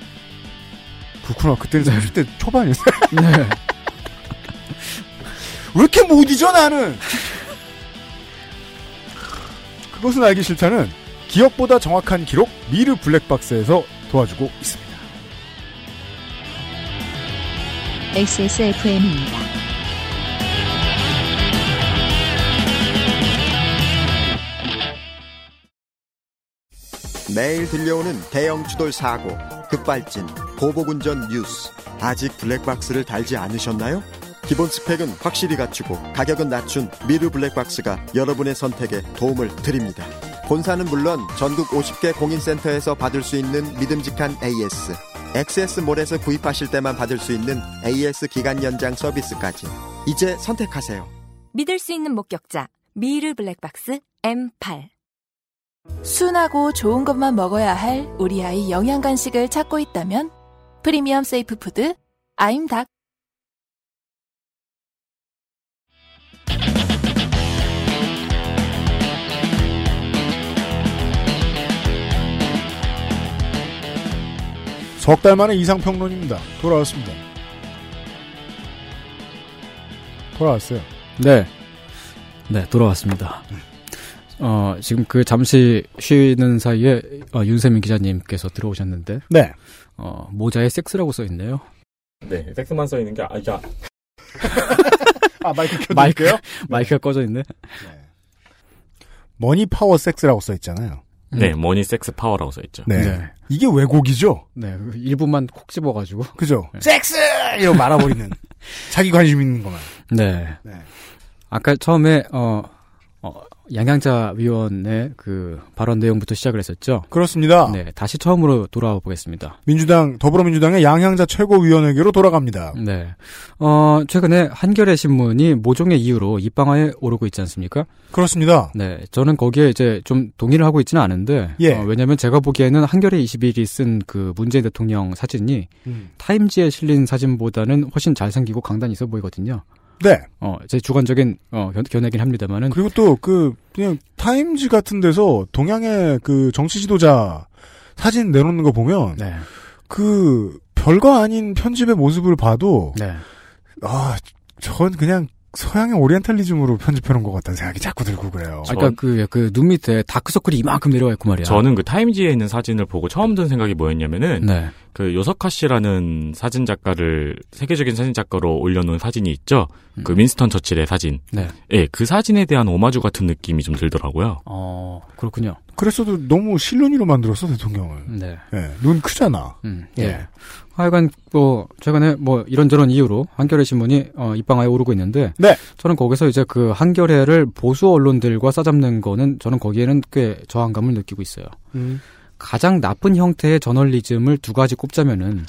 그렇구나. 그때는 30대 초반이었어요. 네. 왜 이렇게 못 잊어, 나는? 그것은 알기 싫다는 기억보다 정확한 기록 미르 블랙박스에서 도와주고 있습니다. XSFM입니다. 매일 들려오는 대형 추돌 사고, 급발진, 보복운전 뉴스. 아직 블랙박스를 달지 않으셨나요? 기본 스펙은 확실히 갖추고 가격은 낮춘 미르 블랙박스가 여러분의 선택에 도움을 드립니다. 본사는 물론 전국 50개 공인센터에서 받을 수 있는 믿음직한 AS, XS몰에서 구입하실 때만 받을 수 있는 AS 기간 연장 서비스까지. 이제 선택하세요. 믿을 수 있는 목격자 미르 블랙박스 M8 순하고 좋은 것만 먹어야 할 우리 아이 영양 간식을 찾고 있다면 premium safe food 아임닭 석달 만에 이상평론입니다. 돌아왔습니다. 돌아왔어요. 네. 네, 돌아왔습니다. 음. 어, 지금 그 잠시 쉬는 사이에 어, 윤세민 기자님께서 들어오셨는데. 네. 어, 모자에 섹스라고 써 있네요. 네, 섹스만 써 있는 게 아니라. 아, 마이크 켜드릴게요? 마이크, 마이크가 꺼져 있네. 네. 머니 파워 섹스라고 써 있잖아요. 네, 머니 섹스 파워라고 써 있죠. 네. 네. 이게 왜곡이죠? 네, 일부만 콕 집어가지고. 그죠? 네. 섹스! 이러고 말아버리는. 자기 관심 있는 것만. 네. 네. 아까 처음에, 어, 어, 양향자 위원의 그 발언 내용부터 시작을 했었죠. 그렇습니다. 네, 다시 처음으로 돌아와 보겠습니다. 민주당 더불어민주당의 양향자 최고위원에게로 돌아갑니다. 네, 어 최근에 한겨레 신문이 모종의 이유로 입방아에 오르고 있지 않습니까? 그렇습니다. 네, 저는 거기에 이제 좀 동의를 하고 있지는 않은데, 예. 어, 왜냐하면 제가 보기에는 한겨레 21이 쓴 그 문재인 대통령 사진이 음. 타임지에 실린 사진보다는 훨씬 잘생기고 강단 있어 보이거든요. 네. 어, 제 주관적인 어, 견, 해긴 합니다만은 그리고 또 그 그냥 타임지 같은 데서 동양의 그 정치 지도자 사진 내놓는 거 보면 네. 그 별거 아닌 편집의 모습을 봐도 네. 아, 전 그냥 서양의 오리엔탈리즘으로 편집해놓은 것 같다는 생각이 자꾸 들고 그래요. 아까 그러니까 그, 그, 눈 밑에 다크서클이 이만큼 내려와 있고 말이야. 저는 그 타임지에 있는 사진을 보고 처음 든 생각이 뭐였냐면은, 네. 그 요섭 카쉬라는 사진 작가를, 세계적인 사진 작가로 올려놓은 사진이 있죠? 그 음. 그 윈스턴 처칠의 사진. 네. 예, 그 사진에 대한 오마주 같은 느낌이 좀 들더라고요. 어, 그렇군요. 그랬어도 너무 실눈이로 만들었어, 대통령을. 네. 예, 눈 크잖아. 음, 예. 예. 하여간 뭐 최근에 뭐 이런저런 이유로 한겨레 신문이 어, 입방아에 오르고 있는데 네. 저는 거기서 이제 그 한겨레를 보수 언론들과 싸잡는 거는 저는 거기에는 꽤 저항감을 느끼고 있어요. 음. 가장 나쁜 형태의 저널리즘을 두 가지 꼽자면은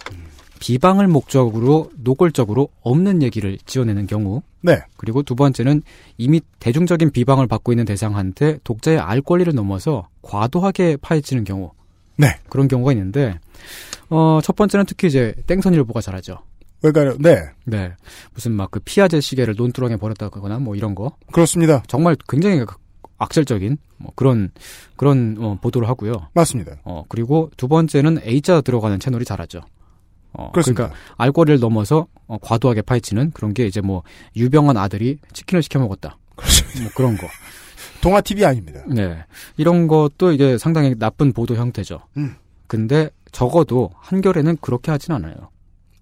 비방을 목적으로 노골적으로 없는 얘기를 지어내는 경우 네. 그리고 두 번째는 이미 대중적인 비방을 받고 있는 대상한테 독자의 알 권리를 넘어서 과도하게 파헤치는 경우 네. 그런 경우가 있는데 어, 첫 번째는 특히 이제 땡선일보가 잘하죠. 왜까요? 네. 네. 무슨 막 그 피아제 시계를 논두렁에 버렸다거나 뭐 이런 거. 그렇습니다. 정말 굉장히 악sel적인 뭐 그런 그런 어, 보도를 하고요. 맞습니다. 어 그리고 두 번째는 A자 들어가는 채널이 잘하죠. 어, 그렇습니다. 그러니까 알거리를 넘어서 어, 과도하게 파헤치는 그런 게 이제 뭐 유병한 아들이 치킨을 시켜 먹었다. 뭐 그런 거. 동아 TV 아닙니다. 네. 이런 것도 이게 상당히 나쁜 보도 형태죠. 음. 근데 적어도 한결에는 그렇게 하진 않아요.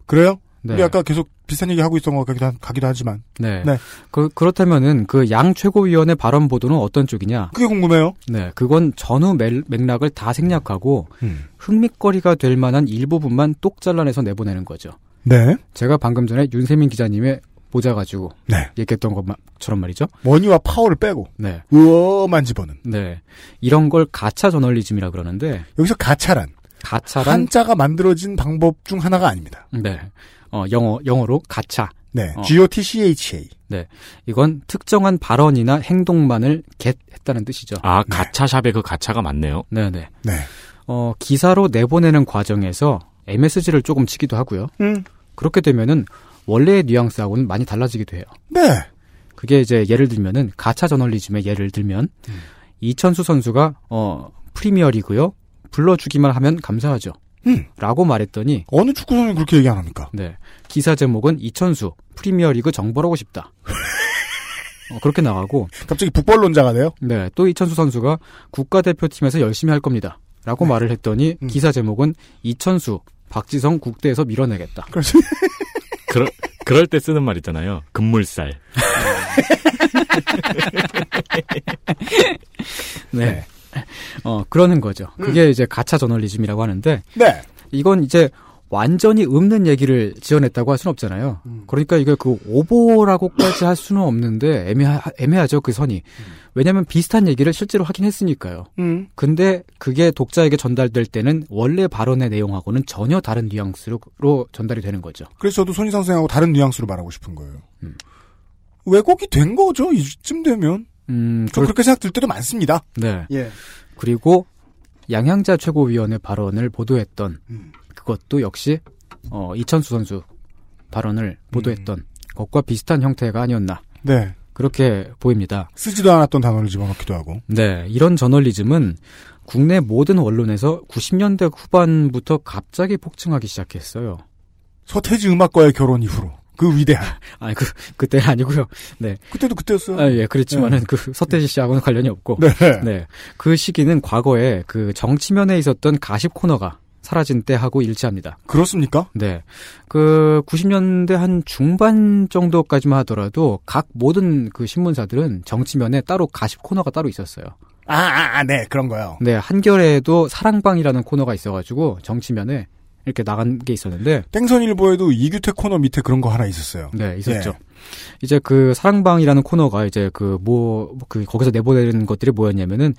그래요? 네. 우리 아까 계속 비슷한 얘기 하고 있던 것 같기도, 하, 기도 하지만. 네. 네. 그, 그렇다면은 그 양 최고위원의 발언 보도는 어떤 쪽이냐? 그게 궁금해요. 네. 그건 전후 맥락을 다 생략하고 음. 흥미거리가 될 만한 일부분만 똑 잘라내서 내보내는 거죠. 네. 제가 방금 전에 윤세민 기자님의 모자 가지고 네. 얘기했던 것처럼 말이죠. 머니와 파워를 빼고 네. 우어만 집어는. 네. 이런 걸 가차 저널리즘이라 그러는데 여기서 가차란 가차란 한자가 만들어진 방법 중 하나가 아닙니다. 네. 어, 영어 영어로 가차. 네. 어. G O T C H A. 네. 이건 특정한 발언이나 행동만을 get했다는 뜻이죠. 아, 네. 가차샵의 그 가차가 맞네요. 네, 네. 네. 어, 기사로 내보내는 과정에서 MSG를 조금 치기도 하고요. 음. 그렇게 되면은 원래의 뉘앙스하고는 많이 달라지기도 해요. 네. 그게 이제 예를 들면은 가차 저널리즘의 예를 들면 음. 이천수 선수가 어 프리미어리그요 불러주기만 하면 감사하죠. 음. 라고 말했더니 어느 축구 선수 그렇게 얘기 안 합니까? 네 기사 제목은 이천수 프리미어리그 정벌하고 싶다. 어, 그렇게 나가고 갑자기 북벌론자가 돼요? 네, 또 이천수 선수가 국가대표팀에서 열심히 할 겁니다. 라고 네. 말을 했더니 음. 기사 제목은 이천수 박지성 국대에서 밀어내겠다. 그렇지. 그럴, 그럴 때 쓰는 말 있잖아요. 금물살. 네. 어, 그러는 거죠. 그게 음. 이제 가차 저널리즘이라고 하는데. 네. 이건 이제 완전히 없는 얘기를 지어냈다고 할 수는 없잖아요. 음. 그러니까 이게 그 오보라고까지 할 수는 없는데 애매하, 애매하죠 그 선이. 음. 왜냐하면 비슷한 얘기를 실제로 하긴 했으니까요. 음. 근데 그게 독자에게 전달될 때는 원래 발언의 내용하고는 전혀 다른 뉘앙스로 전달이 되는 거죠. 그래서 저도 손희상 선생하고 다른 뉘앙스로 말하고 싶은 거예요. 음. 왜곡이 된 거죠 이쯤 되면. 음, 저 그렇게 생각 들 때도 많습니다. 네. 예. 그리고 양향자 최고위원의 발언을 보도했던 음. 그것도 역시 어, 이천수 선수 발언을 보도했던 음. 것과 비슷한 형태가 아니었나. 네. 그렇게 보입니다. 쓰지도 않았던 단어를 집어넣기도 하고. 네. 이런 저널리즘은 국내 모든 언론에서 90년대 후반부터 갑자기 폭증하기 시작했어요. 서태지 음악과의 결혼 이후로. 그 위대한. 아니, 그, 그때 아니고요. 네. 그때도 그때였어요. 아, 예, 그렇지만은 네. 그 서태지 씨하고는 관련이 없고. 네. 네. 그 시기는 과거에 그 정치면에 있었던 가십 코너가 사라진 때하고 일치합니다. 그렇습니까? 네. 그 90년대 한 중반 정도까지만 하더라도 각 모든 그 신문사들은 정치면에 따로 가십 코너가 따로 있었어요. 아, 아, 아 네, 그런 거요. 네, 한겨레에도 사랑방이라는 코너가 있어가지고 정치면에 이렇게 나간 게 있었는데 땡선일보에도 이규태 코너 밑에 그런 거 하나 있었어요. 네, 있었죠. 네. 이제 그 사랑방이라는 코너가 이제 그 뭐그 뭐, 거기서 내보내는 것들이 뭐였냐면은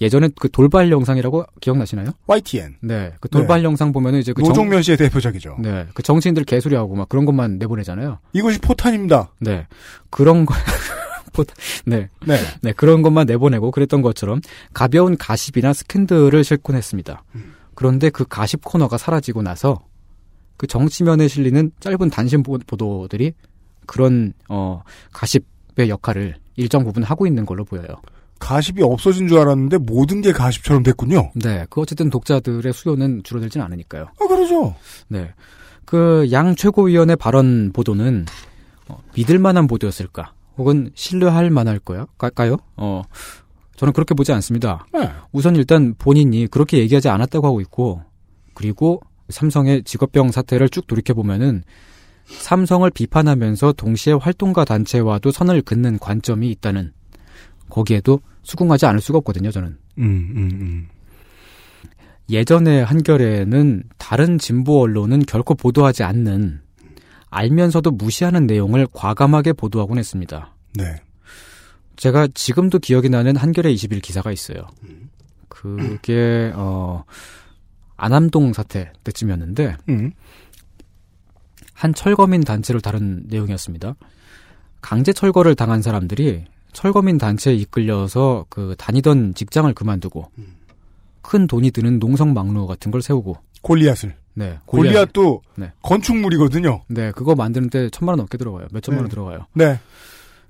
예전에 그 돌발 영상이라고 기억나시나요? YTN. 네. 그 돌발 네. 영상 보면은 이제 그 노종면 씨의 대표작이죠. 네. 그 정치인들 개소리하고 막 그런 것만 내보내잖아요. 이것이 포탄입니다. 네. 그런 거 포탄. 네. 네. 네. 그런 것만 내보내고 그랬던 것처럼 가벼운 가십이나 스캔들을 싣곤 했습니다. 음. 그런데 그 가십 코너가 사라지고 나서 그 정치면에 실리는 짧은 단신 보도들이 그런 어 가십의 역할을 일정 부분 하고 있는 걸로 보여요. 가십이 없어진 줄 알았는데 모든 게 가십처럼 됐군요. 네. 그 어쨌든 독자들의 수요는 줄어들진 않으니까요. 아, 그러죠. 네. 그 양 최고위원의 발언 보도는 어, 믿을 만한 보도였을까? 혹은 신뢰할 만할 거야? 까요? 어. 저는 그렇게 보지 않습니다. 네. 우선 일단 본인이 그렇게 얘기하지 않았다고 하고 있고 그리고 삼성의 직업병 사태를 쭉 돌이켜 보면은 삼성을 비판하면서 동시에 활동가 단체와도 선을 긋는 관점이 있다는 거기에도 수긍하지 않을 수가 없거든요, 저는. 음, 음, 음. 예전에 한겨레는 다른 진보 언론은 결코 보도하지 않는 알면서도 무시하는 내용을 과감하게 보도하곤 했습니다. 네. 제가 지금도 기억이 나는 한겨레 21 기사가 있어요. 그게 어 안암동 사태 때쯤이었는데 음. 한 철거민 단체를 다룬 내용이었습니다. 강제 철거를 당한 사람들이 철거민 단체에 이끌려서 그 다니던 직장을 그만두고 음. 큰 돈이 드는 농성 막루 같은 걸 세우고 골리앗을 네 골리앗. 도 네. 건축물이거든요. 네 그거 만드는데 천만 원 넘게 들어가요. 몇 천만 네. 원 들어가요. 네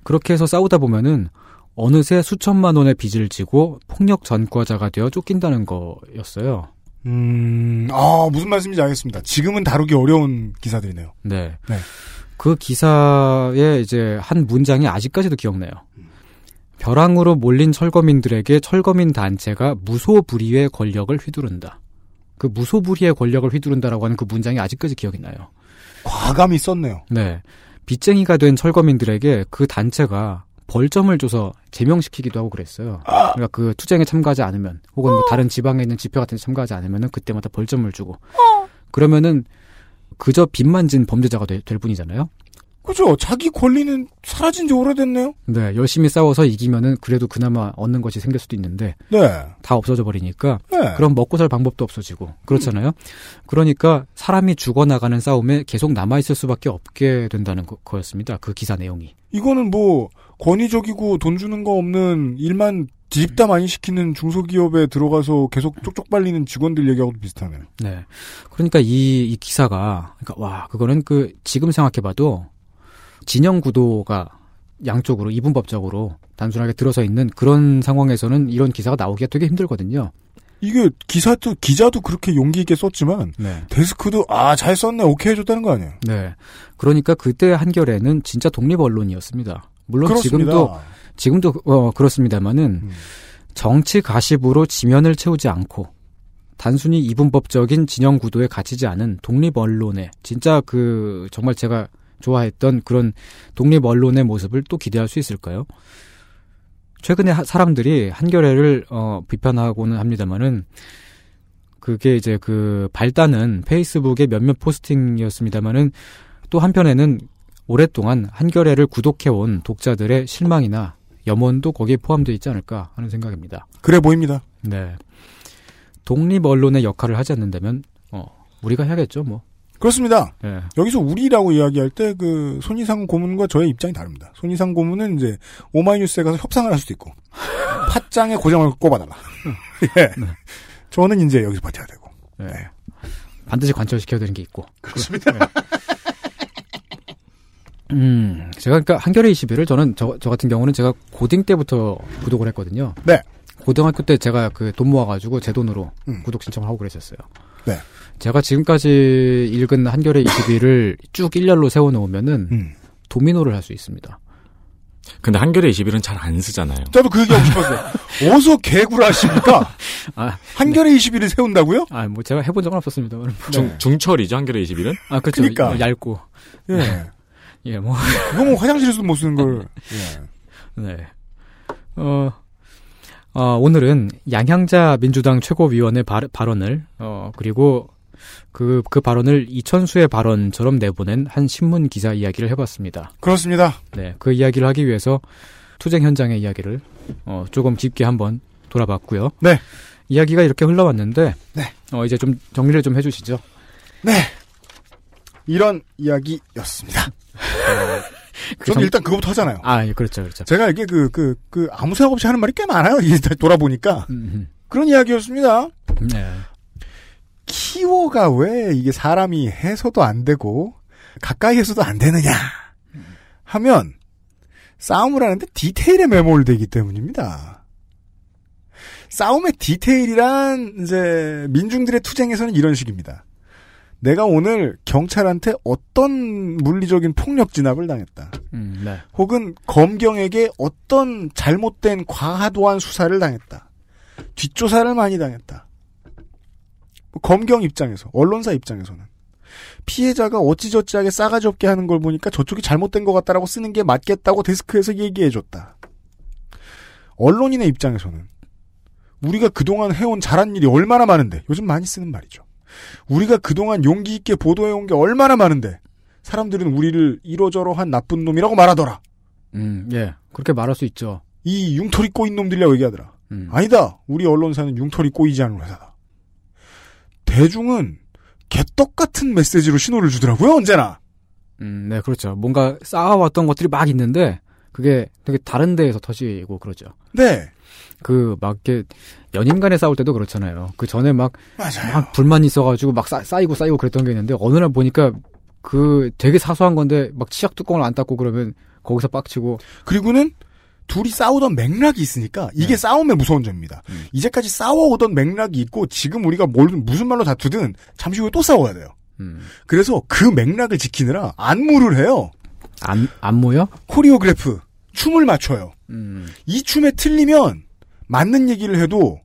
그렇게 해서 싸우다 보면은 어느새 수천만 원의 빚을 지고 폭력 전과자가 되어 쫓긴다는 거였어요. 음, 아, 무슨 말씀인지 알겠습니다. 지금은 다루기 어려운 기사들이네요. 네. 네. 그 기사의 이제 한 문장이 아직까지도 기억나요. 벼랑으로 몰린 철거민들에게 철거민 단체가 무소불위의 권력을 휘두른다. 그 무소불위의 권력을 휘두른다라고 하는 그 문장이 아직까지 기억이 나요. 과감히 썼네요. 네. 빚쟁이가 된 철거민들에게 그 단체가 벌점을 줘서 제명시키기도 하고 그랬어요. 아. 그러니까 그 투쟁에 참가하지 않으면 혹은 뭐 어. 다른 지방에 있는 집회 같은 데 참가하지 않으면은 그때마다 벌점을 주고 어. 그러면은 그저 빚만 진 범죄자가 되, 될 뿐이잖아요. 그죠? 자기 권리는 사라진 지 오래됐네요? 네, 열심히 싸워서 이기면은 그래도 그나마 얻는 것이 생길 수도 있는데. 네. 다 없어져 버리니까. 네. 그럼 먹고 살 방법도 없어지고. 그렇잖아요? 음. 그러니까 사람이 죽어나가는 싸움에 계속 남아있을 수밖에 없게 된다는 거, 거였습니다. 그 기사 내용이. 이거는 뭐, 권위적이고 돈 주는 거 없는 일만 뒤집다 많이 시키는 중소기업에 들어가서 계속 쪽쪽 빨리는 직원들 얘기하고도 비슷하네요. 네. 그러니까 이, 이 기사가, 그러니까 와, 그거는 그, 지금 생각해봐도 진영 구도가 양쪽으로 이분법적으로 단순하게 들어서 있는 그런 상황에서는 이런 기사가 나오기가 되게 힘들거든요. 이게 기사도 기자도 그렇게 용기 있게 썼지만 네. 데스크도 아 잘 썼네 오케이 해줬다는 거 아니에요? 네. 그러니까 그때 한결에는 진짜 독립 언론이었습니다. 물론 그렇습니다. 지금도 지금도 어, 그렇습니다만은 음. 정치 가십으로 지면을 채우지 않고 단순히 이분법적인 진영 구도에 갇히지 않은 독립 언론의 진짜 그 정말 제가 좋아했던 그런 독립 언론의 모습을 또 기대할 수 있을까요? 최근에 사람들이 한겨레를 어, 비판하고는 합니다만은 그게 이제 그 발단은 페이스북의 몇몇 포스팅이었습니다만은 또 한편에는 오랫동안 한겨레를 구독해온 독자들의 실망이나 염원도 거기에 포함되어 있지 않을까 하는 생각입니다. 그래 보입니다. 네. 독립 언론의 역할을 하지 않는다면 어, 우리가 해야겠죠, 뭐. 그렇습니다. 네. 여기서 우리라고 이야기할 때 그 손이상 고문과 저의 입장이 다릅니다. 손이상 고문은 이제 오마이뉴스에 가서 협상을 할 수도 있고 팟짱에 고정을 꼽아달라. 예. 네. 저는 이제 여기서 버텨야 되고. 네. 네. 반드시 관철시켜야 되는 게 있고. 그렇습니다. 네. 음, 제가 그러니까 한겨레 21을 저는 저, 저 같은 경우는 제가 고딩 때부터 구독을 했거든요. 네. 고등학교 때 제가 그 돈 모아가지고 제 돈으로 음. 구독 신청을 하고 그랬었어요. 네. 제가 지금까지 읽은 한겨레 21을 쭉 일렬로 세워놓으면은 음. 도미노를 할 수 있습니다. 근데 한겨레 21은 잘 안 쓰잖아요. 저도 그 얘기하고 싶었어요. 어서 개구라 하십니까? 아, 한겨레 21을 세운다고요? 아, 뭐 제가 해본 적은 없었습니다. 중, 네. 중철이죠, 한겨레 21은? 아, 그렇죠. 그러니까. 얇고. 예. 예, 뭐. 그거 뭐 화장실에서도 못 쓰는 걸. 예. 네. 어, 어, 오늘은 양향자 민주당 최고위원의 발, 발언을, 어, 그리고 그, 그 발언을 이천수의 발언처럼 내보낸 한 신문 기사 이야기를 해봤습니다. 그렇습니다. 네. 그 이야기를 하기 위해서 투쟁 현장의 이야기를, 어, 조금 깊게 한번 돌아봤고요. 네. 이야기가 이렇게 흘러왔는데, 네. 어, 이제 좀 정리를 좀 해주시죠. 네. 이런 이야기였습니다. 그 저는 정... 일단 그거부터 하잖아요. 아, 예, 그렇죠, 그렇죠. 제가 이게 그, 그, 그, 아무 생각 없이 하는 말이 꽤 많아요. 돌아보니까. 음흠. 그런 이야기였습니다. 네. 키워가 왜 이게 사람이 해서도 안 되고, 가까이 해서도 안 되느냐. 하면, 싸움을 하는데 디테일에 매몰되기 때문입니다. 싸움의 디테일이란, 이제, 민중들의 투쟁에서는 이런 식입니다. 내가 오늘 경찰한테 어떤 물리적인 폭력 진압을 당했다. 음, 네. 혹은 검경에게 어떤 잘못된 과하도한 수사를 당했다. 뒷조사를 많이 당했다. 검경 입장에서, 언론사 입장에서는 피해자가 어찌저찌하게 싸가지 없게 하는 걸 보니까 저쪽이 잘못된 것 같다라고 쓰는 게 맞겠다고 데스크에서 얘기해줬다. 언론인의 입장에서는 우리가 그동안 해온 잘한 일이 얼마나 많은데 요즘 많이 쓰는 말이죠. 우리가 그동안 용기 있게 보도해온 게 얼마나 많은데 사람들은 우리를 이러저러한 나쁜 놈이라고 말하더라. 음, 예. 그렇게 말할 수 있죠. 이 융털이 꼬인 놈들이라고 얘기하더라. 음. 아니다. 우리 언론사는 융털이 꼬이지 않은 회사다. 대중은 개떡 같은 메시지로 신호를 주더라고요, 언제나. 음, 네, 그렇죠. 뭔가 쌓아왔던 것들이 막 있는데, 그게 되게 다른 데에서 터지고 그러죠. 네. 그, 막, 이렇게, 연인 간에 싸울 때도 그렇잖아요. 그 전에 막, 맞아요. 막 불만 있어가지고 막 쌓, 쌓이고 쌓이고 그랬던 게 있는데, 어느 날 보니까 그 되게 사소한 건데, 막 치약 뚜껑을 안 닦고 그러면 거기서 빡치고. 그리고는 둘이 싸우던 맥락이 있으니까 이게 네. 싸움의 무서운 점입니다. 음. 이제까지 싸워오던 맥락이 있고 지금 우리가 뭘 무슨 말로 다투든 잠시 후에 또 싸워야 돼요. 음. 그래서 그 맥락을 지키느라 안무를 해요. 안 안무요? choreograph 춤을 맞춰요. 음. 이 춤에 틀리면 맞는 얘기를 해도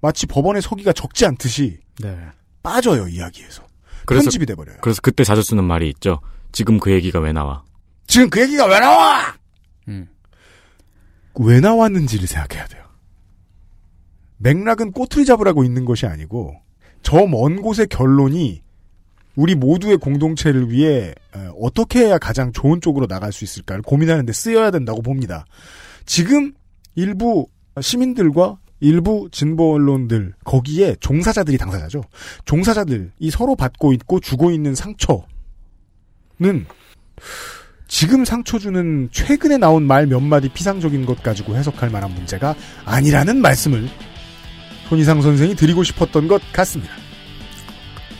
마치 법원의 서기가 적지 않듯이 네. 빠져요 이야기에서 그래서, 편집이 돼버려요. 그래서 그때 자주 쓰는 말이 있죠. 지금 그 얘기가 왜 나와? 지금 그 얘기가 왜 나와? 음. 왜 나왔는지를 생각해야 돼요. 맥락은 꼬투리 잡으라고 있는 것이 아니고 저 먼 곳의 결론이 우리 모두의 공동체를 위해 어떻게 해야 가장 좋은 쪽으로 나갈 수 있을까를 고민하는데 쓰여야 된다고 봅니다. 지금 일부 시민들과 일부 진보 언론들 거기에 종사자들이 당사자죠. 종사자들이 서로 받고 있고 주고 있는 상처는 지금 상처 주는 최근에 나온 말 몇 마디 피상적인 것 가지고 해석할 만한 문제가 아니라는 말씀을 손희상 선생이 드리고 싶었던 것 같습니다.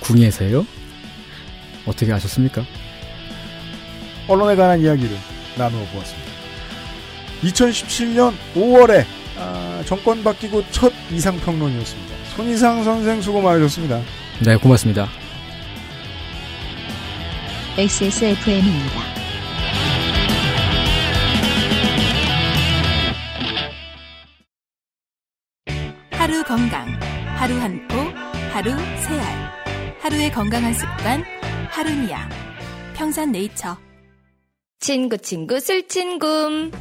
궁예세요? 어떻게 아셨습니까? 언론에 관한 이야기를 나누어 보았습니다. 2017년 5월에 아, 정권 바뀌고 첫 이상평론이었습니다. 손희상 선생 수고 많으셨습니다. 네, 고맙습니다. XSFM입니다. 하루 건강, 하루 한 포, 하루 세 알. 하루의 건강한 습관, 하루니아. 평산네이처. 친구 친구 술친굼.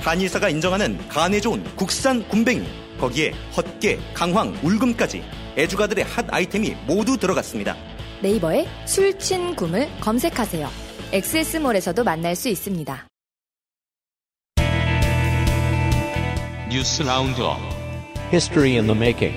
한의사가 인정하는 간에 좋은 국산 굼벵이. 거기에 헛개, 강황, 울금까지 애주가들의 핫 아이템이 모두 들어갔습니다. 네이버에 술친굼을 검색하세요. 엑세스몰에서도 만날 수 있습니다. 뉴스 roundup History in the Making.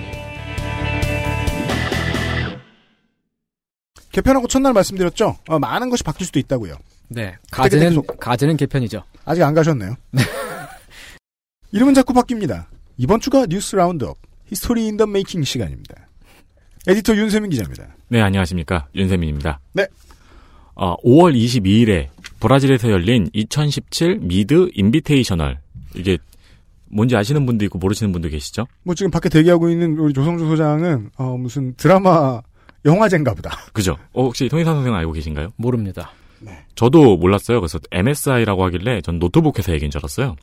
개편하고 첫날 말씀드렸죠. 어, 많은 것이 바뀔 수도 있다고요. 네. 가제는 가제는 개편이죠. 아직 안 가셨네요. 이름은 자꾸 바뀝니다. 이번 주가 뉴스 roundup History in the Making 시간입니다. 에디터 윤세민 기자입니다. 네, 안녕하십니까. 윤세민입니다. 네. 어, 5월 22일에 브라질에서 열린 2017 Mid Invitational. 이게 뭔지 아시는 분도 있고 모르시는 분도 계시죠? 뭐 지금 밖에 대기하고 있는 우리 조성주 소장은 어, 무슨 드라마 영화제인가 보다. 그죠? 어, 혹시 통일산 선생 알고 계신가요? 모릅니다. 네. 저도 몰랐어요. 그래서 MSI라고 하길래 전 노트북 회사 얘기인 줄 알았어요.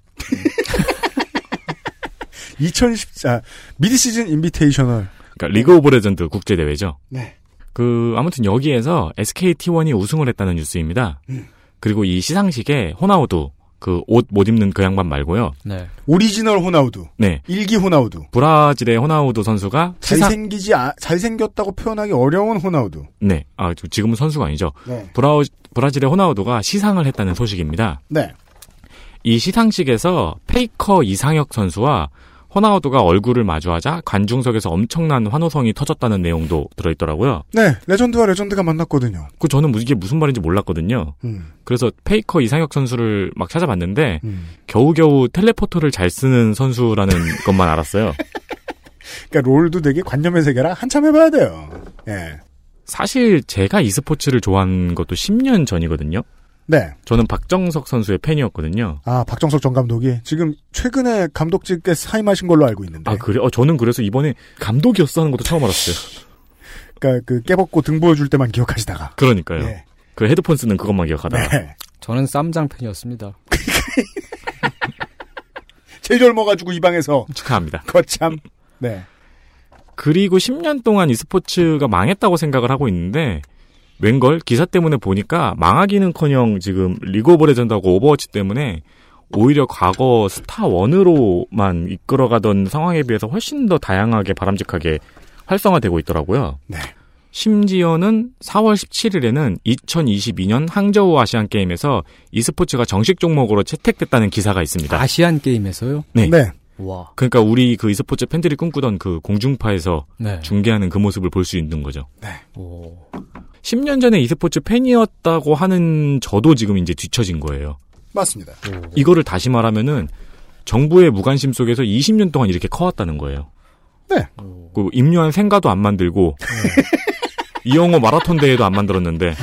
2010, 아, Mid-Season Invitational. 그러니까 리그 오브 레전드 국제 대회죠. 네. 그 아무튼 여기에서 SK T1이 우승을 했다는 뉴스입니다. 음. 그리고 이 시상식에 호나우두 그 옷 못 입는 그 양반 말고요. 네. 오리지널 호나우두. 네. 일기 호나우두. 브라질의 호나우두 선수가 잘생기지 아, 잘생겼다고 표현하기 어려운 호나우두. 네. 아, 지금은 선수가 아니죠. 네. 브라 브라질의 호나우두가 시상을 했다는 소식입니다. 네. 이 시상식에서 페이커 이상혁 선수와 호나우두가 얼굴을 마주하자 관중석에서 엄청난 환호성이 터졌다는 내용도 들어있더라고요. 네, 레전드와 레전드가 만났거든요. 그 저는 이게 무슨 말인지 몰랐거든요. 음. 그래서 페이커 이상혁 선수를 막 찾아봤는데 음. 겨우겨우 teleporter를 잘 쓰는 선수라는 것만 알았어요. 그러니까 롤도 되게 관념의 세계라 한참 해봐야 돼요. 예. 사실 제가 e스포츠를 좋아한 것도 10년 전이거든요. 네. 저는 박정석 선수의 팬이었거든요. 아, 박정석 전 감독이 지금 최근에 감독직에 사임하신 걸로 알고 있는데. 아, 그래? 어, 저는 그래서 이번에 감독이었어 하는 것도 처음 알았어요. 그러니까 그 깨벗고 등 보여줄 때만 기억하시다가. 그러니까요. 네. 그 헤드폰 쓰는 그것만 기억하다가. 네. 저는 쌈장 팬이었습니다. 제일 젊어가지고 이 방에서. 축하합니다. 거참. 네. 그리고 10년 동안 e스포츠가 망했다고 생각을 하고 있는데 웬걸 기사 때문에 보니까 망하기는커녕 지금 리그 오브 레전드하고 오버워치 때문에 오히려 과거 스타 원으로만 이끌어가던 상황에 비해서 훨씬 더 다양하게 바람직하게 활성화되고 있더라고요. 네. 심지어는 4월 17일에는 2022년 항저우 아시안 게임에서 e스포츠가 정식 종목으로 채택됐다는 기사가 있습니다. 아시안 게임에서요? 네. 네. 와. 그러니까 우리 그 e스포츠 팬들이 꿈꾸던 그 공중파에서 네. 중계하는 그 모습을 볼 수 있는 거죠. 네. 오. 10년 전에 e스포츠 팬이었다고 하는 저도 지금 이제 뒤처진 거예요. 맞습니다. 이거를 다시 말하면은 정부의 무관심 속에서 20년 동안 이렇게 커왔다는 거예요. 네. 그 임요한 생가도 안 만들고 이영호 마라톤 대회도 안 만들었는데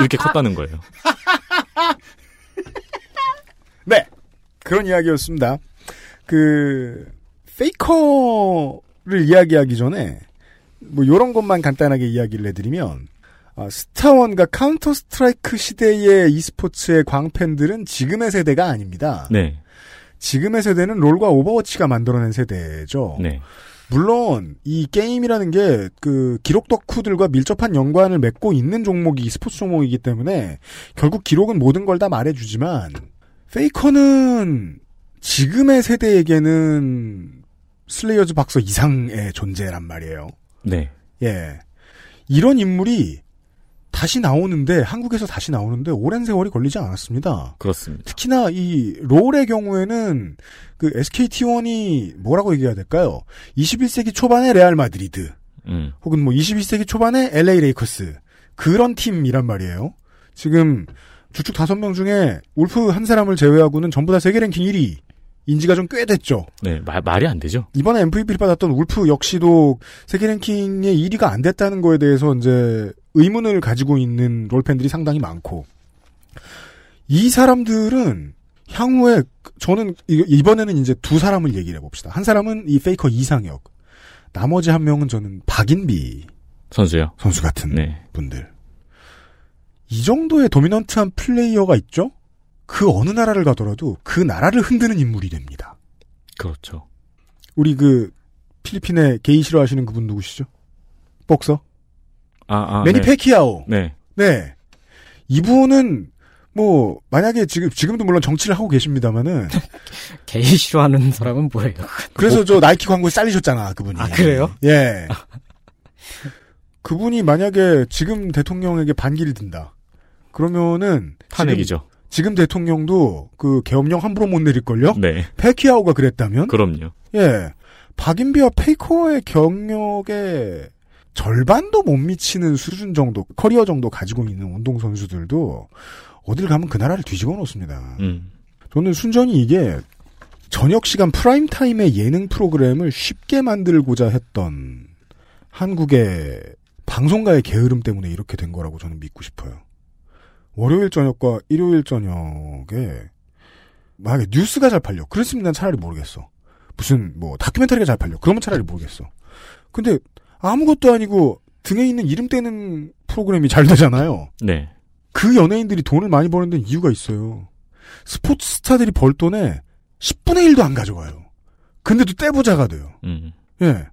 이렇게 컸다는 거예요. 네. 그런 이야기였습니다. 그 페이커를 이야기하기 전에 뭐 요런 것만 간단하게 이야기를 해드리면 아, 스타원과 카운터 스트라이크 시대의 e스포츠의 광팬들은 지금의 세대가 아닙니다. 네. 지금의 세대는 롤과 오버워치가 만들어낸 세대죠. 네. 물론 이 게임이라는 게 그 기록 덕후들과 밀접한 연관을 맺고 있는 종목이 e스포츠 종목이기 때문에 결국 기록은 모든 걸 다 말해주지만 페이커는 지금의 세대에게는 슬레이어즈 박서 이상의 존재란 말이에요. 네. 예. 이런 인물이 다시 나오는데 한국에서 다시 나오는데 오랜 세월이 걸리지 않았습니다. 그렇습니다. 특히나 이 롤의 경우에는 그 SKT1이 뭐라고 얘기해야 될까요? 21세기 초반의 레알 마드리드 음. 혹은 뭐 21세기 초반의 LA 레이커스 그런 팀이란 말이에요. 지금 주축 다섯 명 중에 울프 한 사람을 제외하고는 전부 다 세계 랭킹 1위. 인지가 좀 꽤 됐죠. 네, 말, 말이 안 되죠. 이번에 MVP를 받았던 울프 역시도 세계 랭킹의 1위가 안 됐다는 거에 대해서 이제 의문을 가지고 있는 롤팬들이 상당히 많고 이 사람들은 향후에 저는 이번에는 이제 두 사람을 얘기를 해봅시다. 한 사람은 이 페이커 이상혁, 나머지 한 명은 저는 박인비 선수요. 선수 같은 네. 분들. 이 정도의 도미넌트한 플레이어가 있죠? 그 어느 나라를 가더라도 그 나라를 흔드는 인물이 됩니다. 그렇죠. 우리 그 필리핀에 게이 싫어하시는 그분 누구시죠? 복서? 아, 아 매니 네. 페키아오. 네. 네. 이분은 뭐 만약에 지금 지금도 물론 정치를 하고 계십니다만은 게이 싫어하는 사람은 뭐예요? 그래서 저 나이키 광고에 잘리셨잖아 그분이. 아 그래요? 예. 그분이 만약에 지금 대통령에게 반기를 든다. 그러면은 탄핵이죠. 지금, 대통령도 그 계엄령 함부로 못 내릴걸요? 네. 파키아오가 그랬다면? 그럼요. 예. 박인비와 페이커의 경력에 절반도 못 미치는 수준 정도, 커리어 정도 가지고 있는 운동선수들도 어딜 가면 그 나라를 뒤집어 놓습니다. 음. 저는 순전히 이게 저녁 시간 프라임 타임의 예능 프로그램을 쉽게 만들고자 했던 한국의 방송가의 게으름 때문에 이렇게 된 거라고 저는 믿고 싶어요. 월요일 저녁과 일요일 저녁에 만약에 뉴스가 잘 팔려. 그랬으면 난 차라리 모르겠어. 무슨 뭐 다큐멘터리가 잘 팔려. 그러면 차라리 모르겠어. 근데 아무것도 아니고 등에 있는 이름 떼는 프로그램이 잘 되잖아요. 네. 그 연예인들이 돈을 많이 버는 데는 이유가 있어요. 스포츠 스타들이 벌 돈에 10분의 1도 안 가져가요. 근데도 떼부자가 돼요. 음. 예.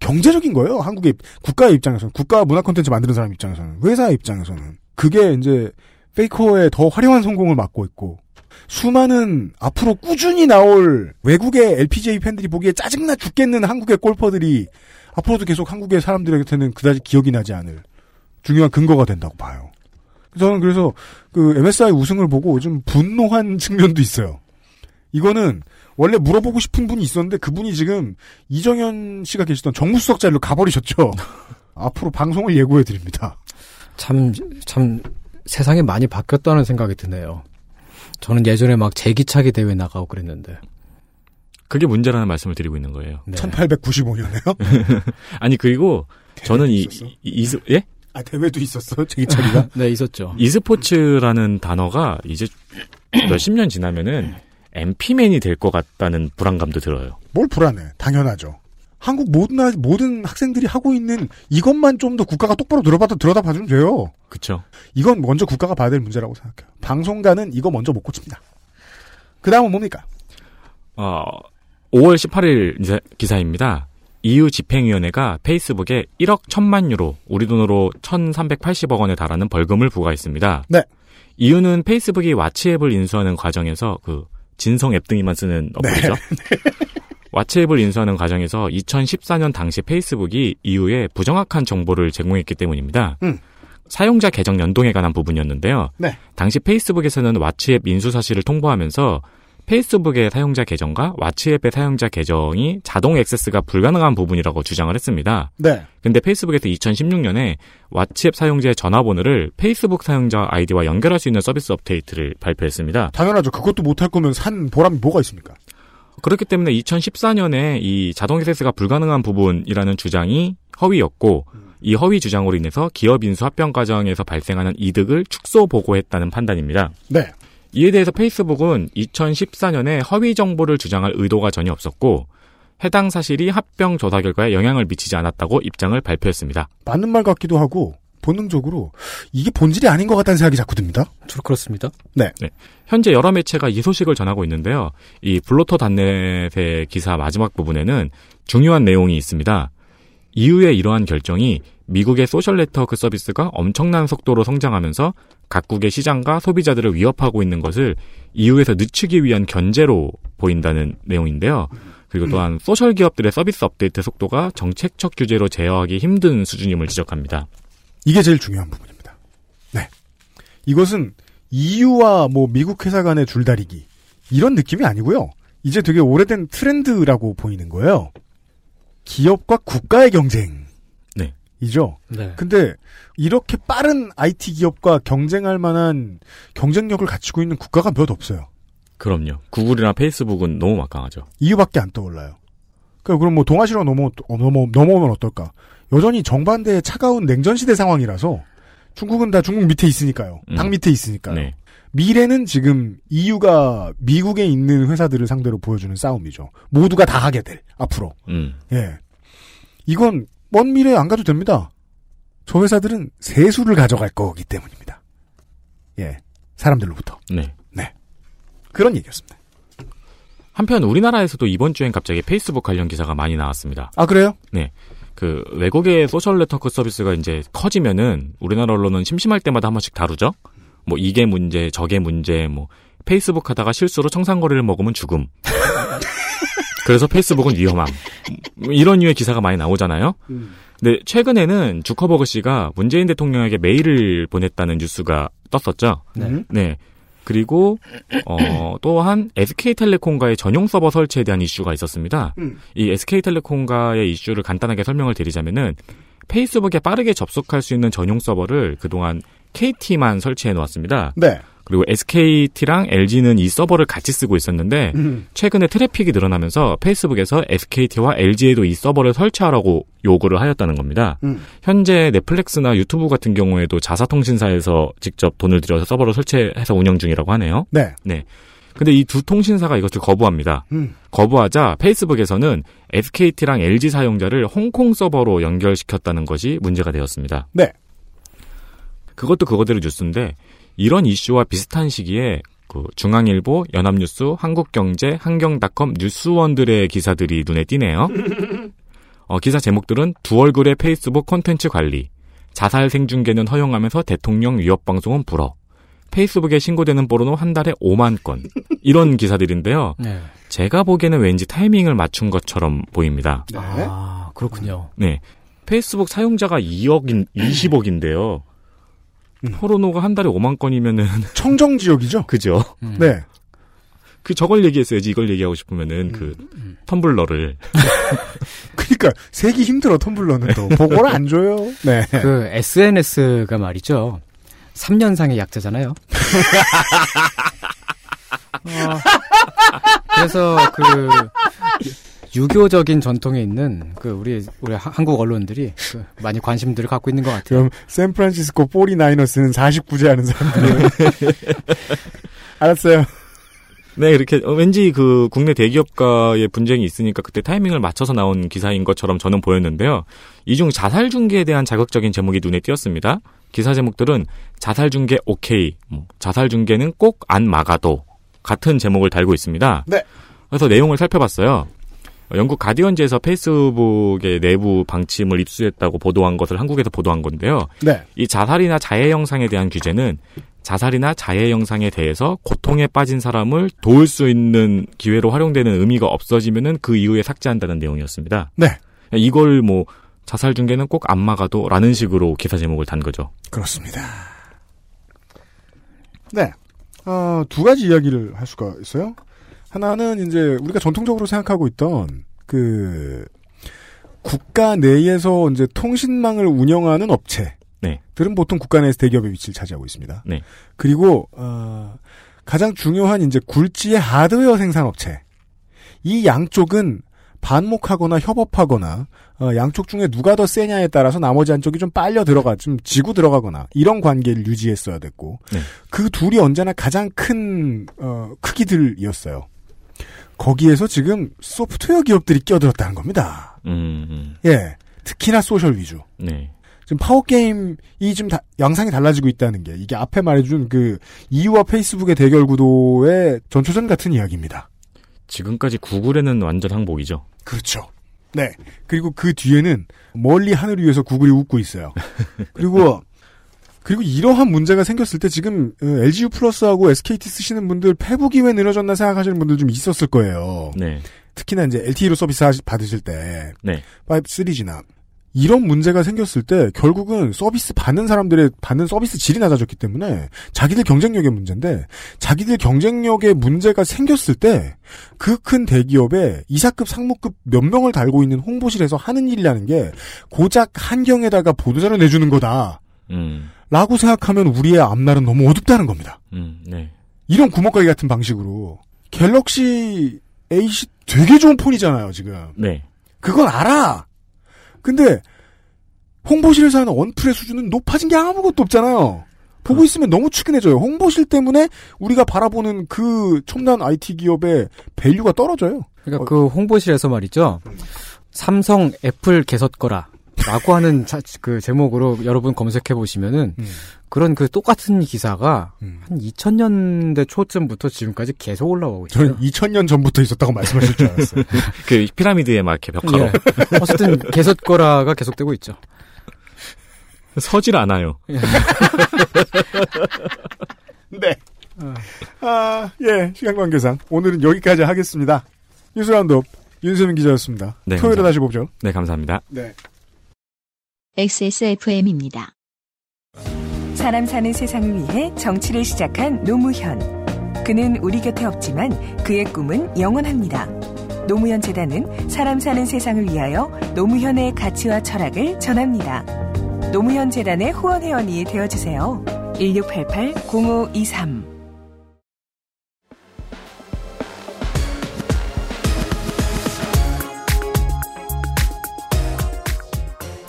경제적인 거예요. 한국의 국가의 입장에서는. 국가 문화 콘텐츠 만드는 사람 입장에서는. 회사의 입장에서는. 그게 이제 페이커의 더 화려한 성공을 막고 있고 수많은 앞으로 꾸준히 나올 외국의 LPGA 팬들이 보기에 짜증나 죽겠는 한국의 골퍼들이 앞으로도 계속 한국의 사람들에게는 그다지 기억이 나지 않을 중요한 근거가 된다고 봐요. 저는 그래서 그 MSI 우승을 보고 좀 분노한 측면도 있어요. 이거는 원래 물어보고 싶은 분이 있었는데 그분이 지금 이정현 씨가 계시던 정무수석 자리로 가버리셨죠. 앞으로 방송을 예고해 드립니다. 참, 참, 세상이 많이 바뀌었다는 생각이 드네요. 저는 예전에 막 제기차기 대회 나가고 그랬는데. 그게 문제라는 말씀을 드리고 있는 거예요. 네. 1895년에요? 아니, 그리고 저는 이, 이, 이, 예? 아, 대회도 있었어요? 제기차기가? 네, 있었죠. e스포츠라는 단어가 이제 몇십 년 지나면은 MP맨이 될 것 같다는 불안감도 들어요. 뭘 불안해? 당연하죠. 한국 모든 모든 학생들이 하고 있는 이것만 좀 더 국가가 똑바로 들어봐도 들여다 봐 주면 돼요. 그렇죠. 이건 먼저 국가가 봐야 될 문제라고 생각해요. 방송가는 이거 먼저 못 고칩니다. 그 다음은 뭡니까? 어, 5월 18일 기사입니다. EU 집행위원회가 페이스북에 1억 1천만 유로, 우리 돈으로 1,380억 원에 달하는 벌금을 부과했습니다. 네. 이유는 페이스북이 와치앱을 인수하는 과정에서 그 진성 앱 등이만 쓰는 어플이죠. 네. 와치앱을 인수하는 과정에서 2014년 당시 페이스북이 이후에 부정확한 정보를 제공했기 때문입니다. 음. 사용자 계정 연동에 관한 부분이었는데요. 네. 당시 페이스북에서는 와치앱 인수 사실을 통보하면서 페이스북의 사용자 계정과 와치앱의 사용자 계정이 자동 액세스가 불가능한 부분이라고 주장을 했습니다. 네. 근데 페이스북에서 2016년에 와치앱 사용자의 전화번호를 페이스북 사용자 아이디와 연결할 수 있는 서비스 업데이트를 발표했습니다. 당연하죠. 그것도 못할 거면 산 보람이 뭐가 있습니까? 그렇기 때문에 2014년에 이 자동 액세스가 불가능한 부분이라는 주장이 허위였고 이 허위 주장으로 인해서 기업 인수 합병 과정에서 발생하는 이득을 축소 보고했다는 판단입니다. 네. 이에 대해서 페이스북은 2014년에 허위 정보를 주장할 의도가 전혀 없었고 해당 사실이 합병 조사 결과에 영향을 미치지 않았다고 입장을 발표했습니다. 맞는 말 같기도 하고 본능적으로 이게 본질이 아닌 것 같다는 생각이 자꾸 듭니다. 저 그렇습니다. 네. 네. 현재 여러 매체가 이 소식을 전하고 있는데요. 이 블로터닷넷의 기사 마지막 부분에는 중요한 내용이 있습니다. EU의 이러한 결정이 미국의 소셜 네트워크 서비스가 엄청난 속도로 성장하면서 각국의 시장과 소비자들을 위협하고 있는 것을 EU에서 늦추기 위한 견제로 보인다는 내용인데요. 그리고 또한 소셜 기업들의 서비스 업데이트 속도가 정책적 규제로 제어하기 힘든 수준임을 지적합니다. 이게 제일 중요한 부분입니다. 네. 이것은 EU와 뭐 미국 회사 간의 줄다리기 이런 느낌이 아니고요. 이제 되게 오래된 트렌드라고 보이는 거예요. 기업과 국가의 경쟁. 네. 이죠. 네. 근데 이렇게 빠른 IT 기업과 경쟁할 만한 경쟁력을 갖추고 있는 국가가 몇 없어요. 그럼요. 구글이나 페이스북은 너무 막강하죠. 이유밖에 안 떠올라요. 그러니까 그럼 뭐 동아시로 넘어, 넘어, 넘어오면 어떨까? 여전히 정반대의 차가운 냉전 시대 상황이라서 중국은 다 중국 밑에 있으니까요. 당 음. 밑에 있으니까요. 네. 미래는 지금 EU가 미국에 있는 회사들을 상대로 보여주는 싸움이죠. 모두가 다 하게 될 앞으로. 음. 예. 이건 먼 미래에 안 가도 됩니다. 저 회사들은 세수를 가져갈 거기 때문입니다. 예. 사람들로부터. 네. 네. 그런 얘기였습니다. 한편 우리나라에서도 이번 주엔 갑자기 페이스북 관련 기사가 많이 나왔습니다. 아, 그래요? 네. 그 외국의 소셜 네트워크 서비스가 이제 커지면은 우리나라 언론은 심심할 때마다 한 번씩 다루죠. 뭐 이게 문제, 저게 문제, 뭐 페이스북 하다가 실수로 청산가리를 먹으면 죽음. 그래서 페이스북은 위험함. 뭐 이런 류의 기사가 많이 나오잖아요. 근데 최근에는 주커버그 씨가 문재인 대통령에게 메일을 보냈다는 뉴스가 떴었죠. 네. 네. 그리고 어 또한 SK텔레콤과의 전용 서버 설치에 대한 이슈가 있었습니다. 음. 이 SK텔레콤과의 이슈를 간단하게 설명을 드리자면은 페이스북에 빠르게 접속할 수 있는 전용 서버를 그동안 KT만 설치해 놓았습니다. 네. 그리고 SKT랑 LG는 이 서버를 같이 쓰고 있었는데 음. 최근에 트래픽이 늘어나면서 페이스북에서 SKT와 LG에도 이 서버를 설치하라고 요구를 하였다는 겁니다. 음. 현재 넷플릭스나 유튜브 같은 경우에도 자사통신사에서 직접 돈을 들여서 서버를 설치해서 운영 중이라고 하네요. 네. 네. 근데 이 두 통신사가 이것을 거부합니다. 음. 거부하자 페이스북에서는 SKT랑 LG 사용자를 홍콩 서버로 연결시켰다는 것이 문제가 되었습니다. 네. 그것도 그거대로 뉴스인데 이런 이슈와 비슷한 시기에 그 중앙일보, 연합뉴스, 한국경제, 한경닷컴 뉴스원들의 기사들이 눈에 띄네요. 어, 기사 제목들은 두 얼굴의 페이스북 콘텐츠 관리, 자살 생중계는 허용하면서 대통령 위협 방송은 불어, 페이스북에 신고되는 포르노 한 달에 5만 건 이런 기사들인데요. 네. 제가 보기에는 왠지 타이밍을 맞춘 것처럼 보입니다. 아, 그렇군요. 네. 페이스북 사용자가 2억인 20억인데요. 포르노가 한 달에 5만 건이면은 청정 지역이죠. 그죠. 네. 그 저걸 얘기했어야지 이걸 얘기하고 싶으면은 그 텀블러를 그러니까 세기 힘들어 텀블러는 또 보고를 안 줘요. 네. 그 SNS가 말이죠. 3년상의 약자잖아요. 어, 그래서 그 유교적인 전통에 있는 그 우리 우리 하- 한국 언론들이 그 많이 관심들을 갖고 있는 것 같아요. 그럼 샌프란시스코 49너스는 49제 하는 사람들이에요. 알았어요. 네, 이렇게 어, 왠지 그 국내 대기업과의 분쟁이 있으니까 그때 타이밍을 맞춰서 나온 기사인 것처럼 저는 보였는데요. 이중 자살 중계에 대한 자극적인 제목이 눈에 띄었습니다. 기사 제목들은 자살 중계 오케이, 뭐, 자살 중계는 꼭 안 막아도 같은 제목을 달고 있습니다. 네. 그래서 내용을 살펴봤어요. 어, 영국 가디언지에서 페이스북의 내부 방침을 입수했다고 보도한 것을 한국에서 보도한 건데요. 네. 이 자살이나 자해 영상에 대한 규제는 자살이나 자해 영상에 대해서 고통에 빠진 사람을 도울 수 있는 기회로 활용되는 의미가 없어지면은 그 이후에 삭제한다는 내용이었습니다. 네. 이걸 뭐 자살 중계는 꼭 안 막아도라는 식으로 기사 제목을 단 거죠. 그렇습니다. 네. 어, 두 가지 이야기를 할 수가 있어요. 하나는 이제 우리가 전통적으로 생각하고 있던 그 국가 내에서 이제 통신망을 운영하는 업체. 네. 들은 보통 국가 내에서 대기업의 위치를 차지하고 있습니다. 네. 그리고 어, 가장 중요한 이제 굴지의 하드웨어 생산 업체. 이 양쪽은 반목하거나 협업하거나 어, 양쪽 중에 누가 더 세냐에 따라서 나머지 한쪽이 좀 빨려 들어가 좀 지고 들어가거나 이런 관계를 유지했어야 됐고 네. 그 둘이 언제나 가장 큰 어, 크기들이었어요. 거기에서 지금 소프트웨어 기업들이 끼어들었다는 겁니다. 음, 음. 예, 특히나 소셜 위주. 네. 지금 파워 게임이 좀 다- 양상이 달라지고 있다는 게 이게 앞에 말해준 그 이유와 페이스북의 대결 구도의 전초전 같은 이야기입니다. 지금까지 구글에는 완전 항복이죠. 그렇죠. 네. 그리고 그 뒤에는 멀리 하늘 위에서 구글이 웃고 있어요. 그리고 그리고 이러한 문제가 생겼을 때 지금 어, LGU 플러스하고 SKT 쓰시는 분들 페북이 왜 늘어졌나 생각하시는 분들 좀 있었을 거예요. 네. 특히나 이제 LTE로 서비스 받으실 때 네. 5, 3G나 이런 문제가 생겼을 때 결국은 서비스 받는 사람들의 받는 서비스 질이 낮아졌기 때문에 자기들 경쟁력의 문제인데 자기들 경쟁력의 문제가 생겼을 때 그 큰 대기업에 이사급 상무급 몇 명을 달고 있는 홍보실에서 하는 일이라는 게 고작 한경에다가 보도자료 내주는 거다. 음. 라고 생각하면 우리의 앞날은 너무 어둡다는 겁니다. 음, 네. 이런 구멍가게 같은 방식으로 갤럭시 A 되게 좋은 폰이잖아요, 지금. 네. 그건 알아. 근데 홍보실에서 하는 언플의 수준은 높아진 게 아무것도 없잖아요. 보고 있으면 너무 측은해져요. 홍보실 때문에 우리가 바라보는 그 첨단 IT 기업의 value가 떨어져요. 그러니까 어, 그 홍보실에서 말이죠. 삼성, 애플 게 섰거라. 라고 하는 자, 그 제목으로 여러분 검색해 보시면은 음. 그런 그 똑같은 기사가 음. 한 2000년대 초쯤부터 지금까지 계속 올라오고 있어요. 저는 2000년 전부터 있었다고 말씀하실 줄 알았어요. 그 피라미드에 막 이렇게 벽화로. 예. 어쨌든 게 섰거라가 계속되고 있죠. 서질 않아요. 예. 네. 아, 예, 시간 관계상 오늘은 여기까지 하겠습니다. 뉴스 라운드업 윤세민 기자였습니다. 네, 토요일에 다시 보죠. 네, 감사합니다. 네. XSFM입니다. 사람 사는 세상을 위해 정치를 시작한 노무현. 그는 우리 곁에 없지만 그의 꿈은 영원합니다. 노무현 재단은 사람 사는 세상을 위하여 노무현의 가치와 철학을 전합니다. 노무현 재단의 후원 회원이 되어 주세요. 1688-0523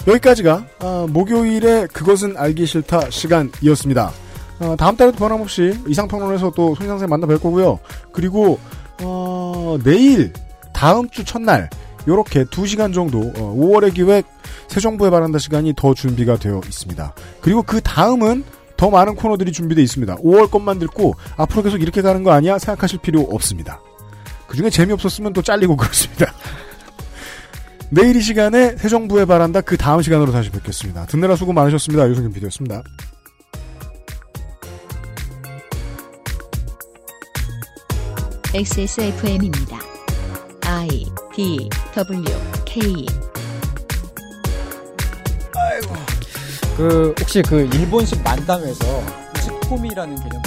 여기까지가 어, 목요일에 그것은 알기 싫다 시간이었습니다. 어, 다음 달에도 변함없이 이상평론에서 또 손희상 생 만나 뵐 거고요. 그리고 어, 내일 다음 주 첫날 요렇게 2시간 정도 5월의 기획 새 정부의 바란다 시간이 더 준비가 되어 있습니다. 그리고 그 다음은 더 많은 코너들이 준비되어 있습니다. 5월 것만 듣고 앞으로 계속 이렇게 가는 거 아니야 생각하실 필요 없습니다. 그 중에 재미없었으면 또 잘리고 그렇습니다. 내일 이 시간에 새 정부에 바란다 그 다음 시간으로 다시 뵙겠습니다. 듣느라 수고 많으셨습니다. 유승균 PD였습니다. XSFM입니다. I D W K 아이고. 그 혹시 그 일본식 만담에서 치코미라는 개념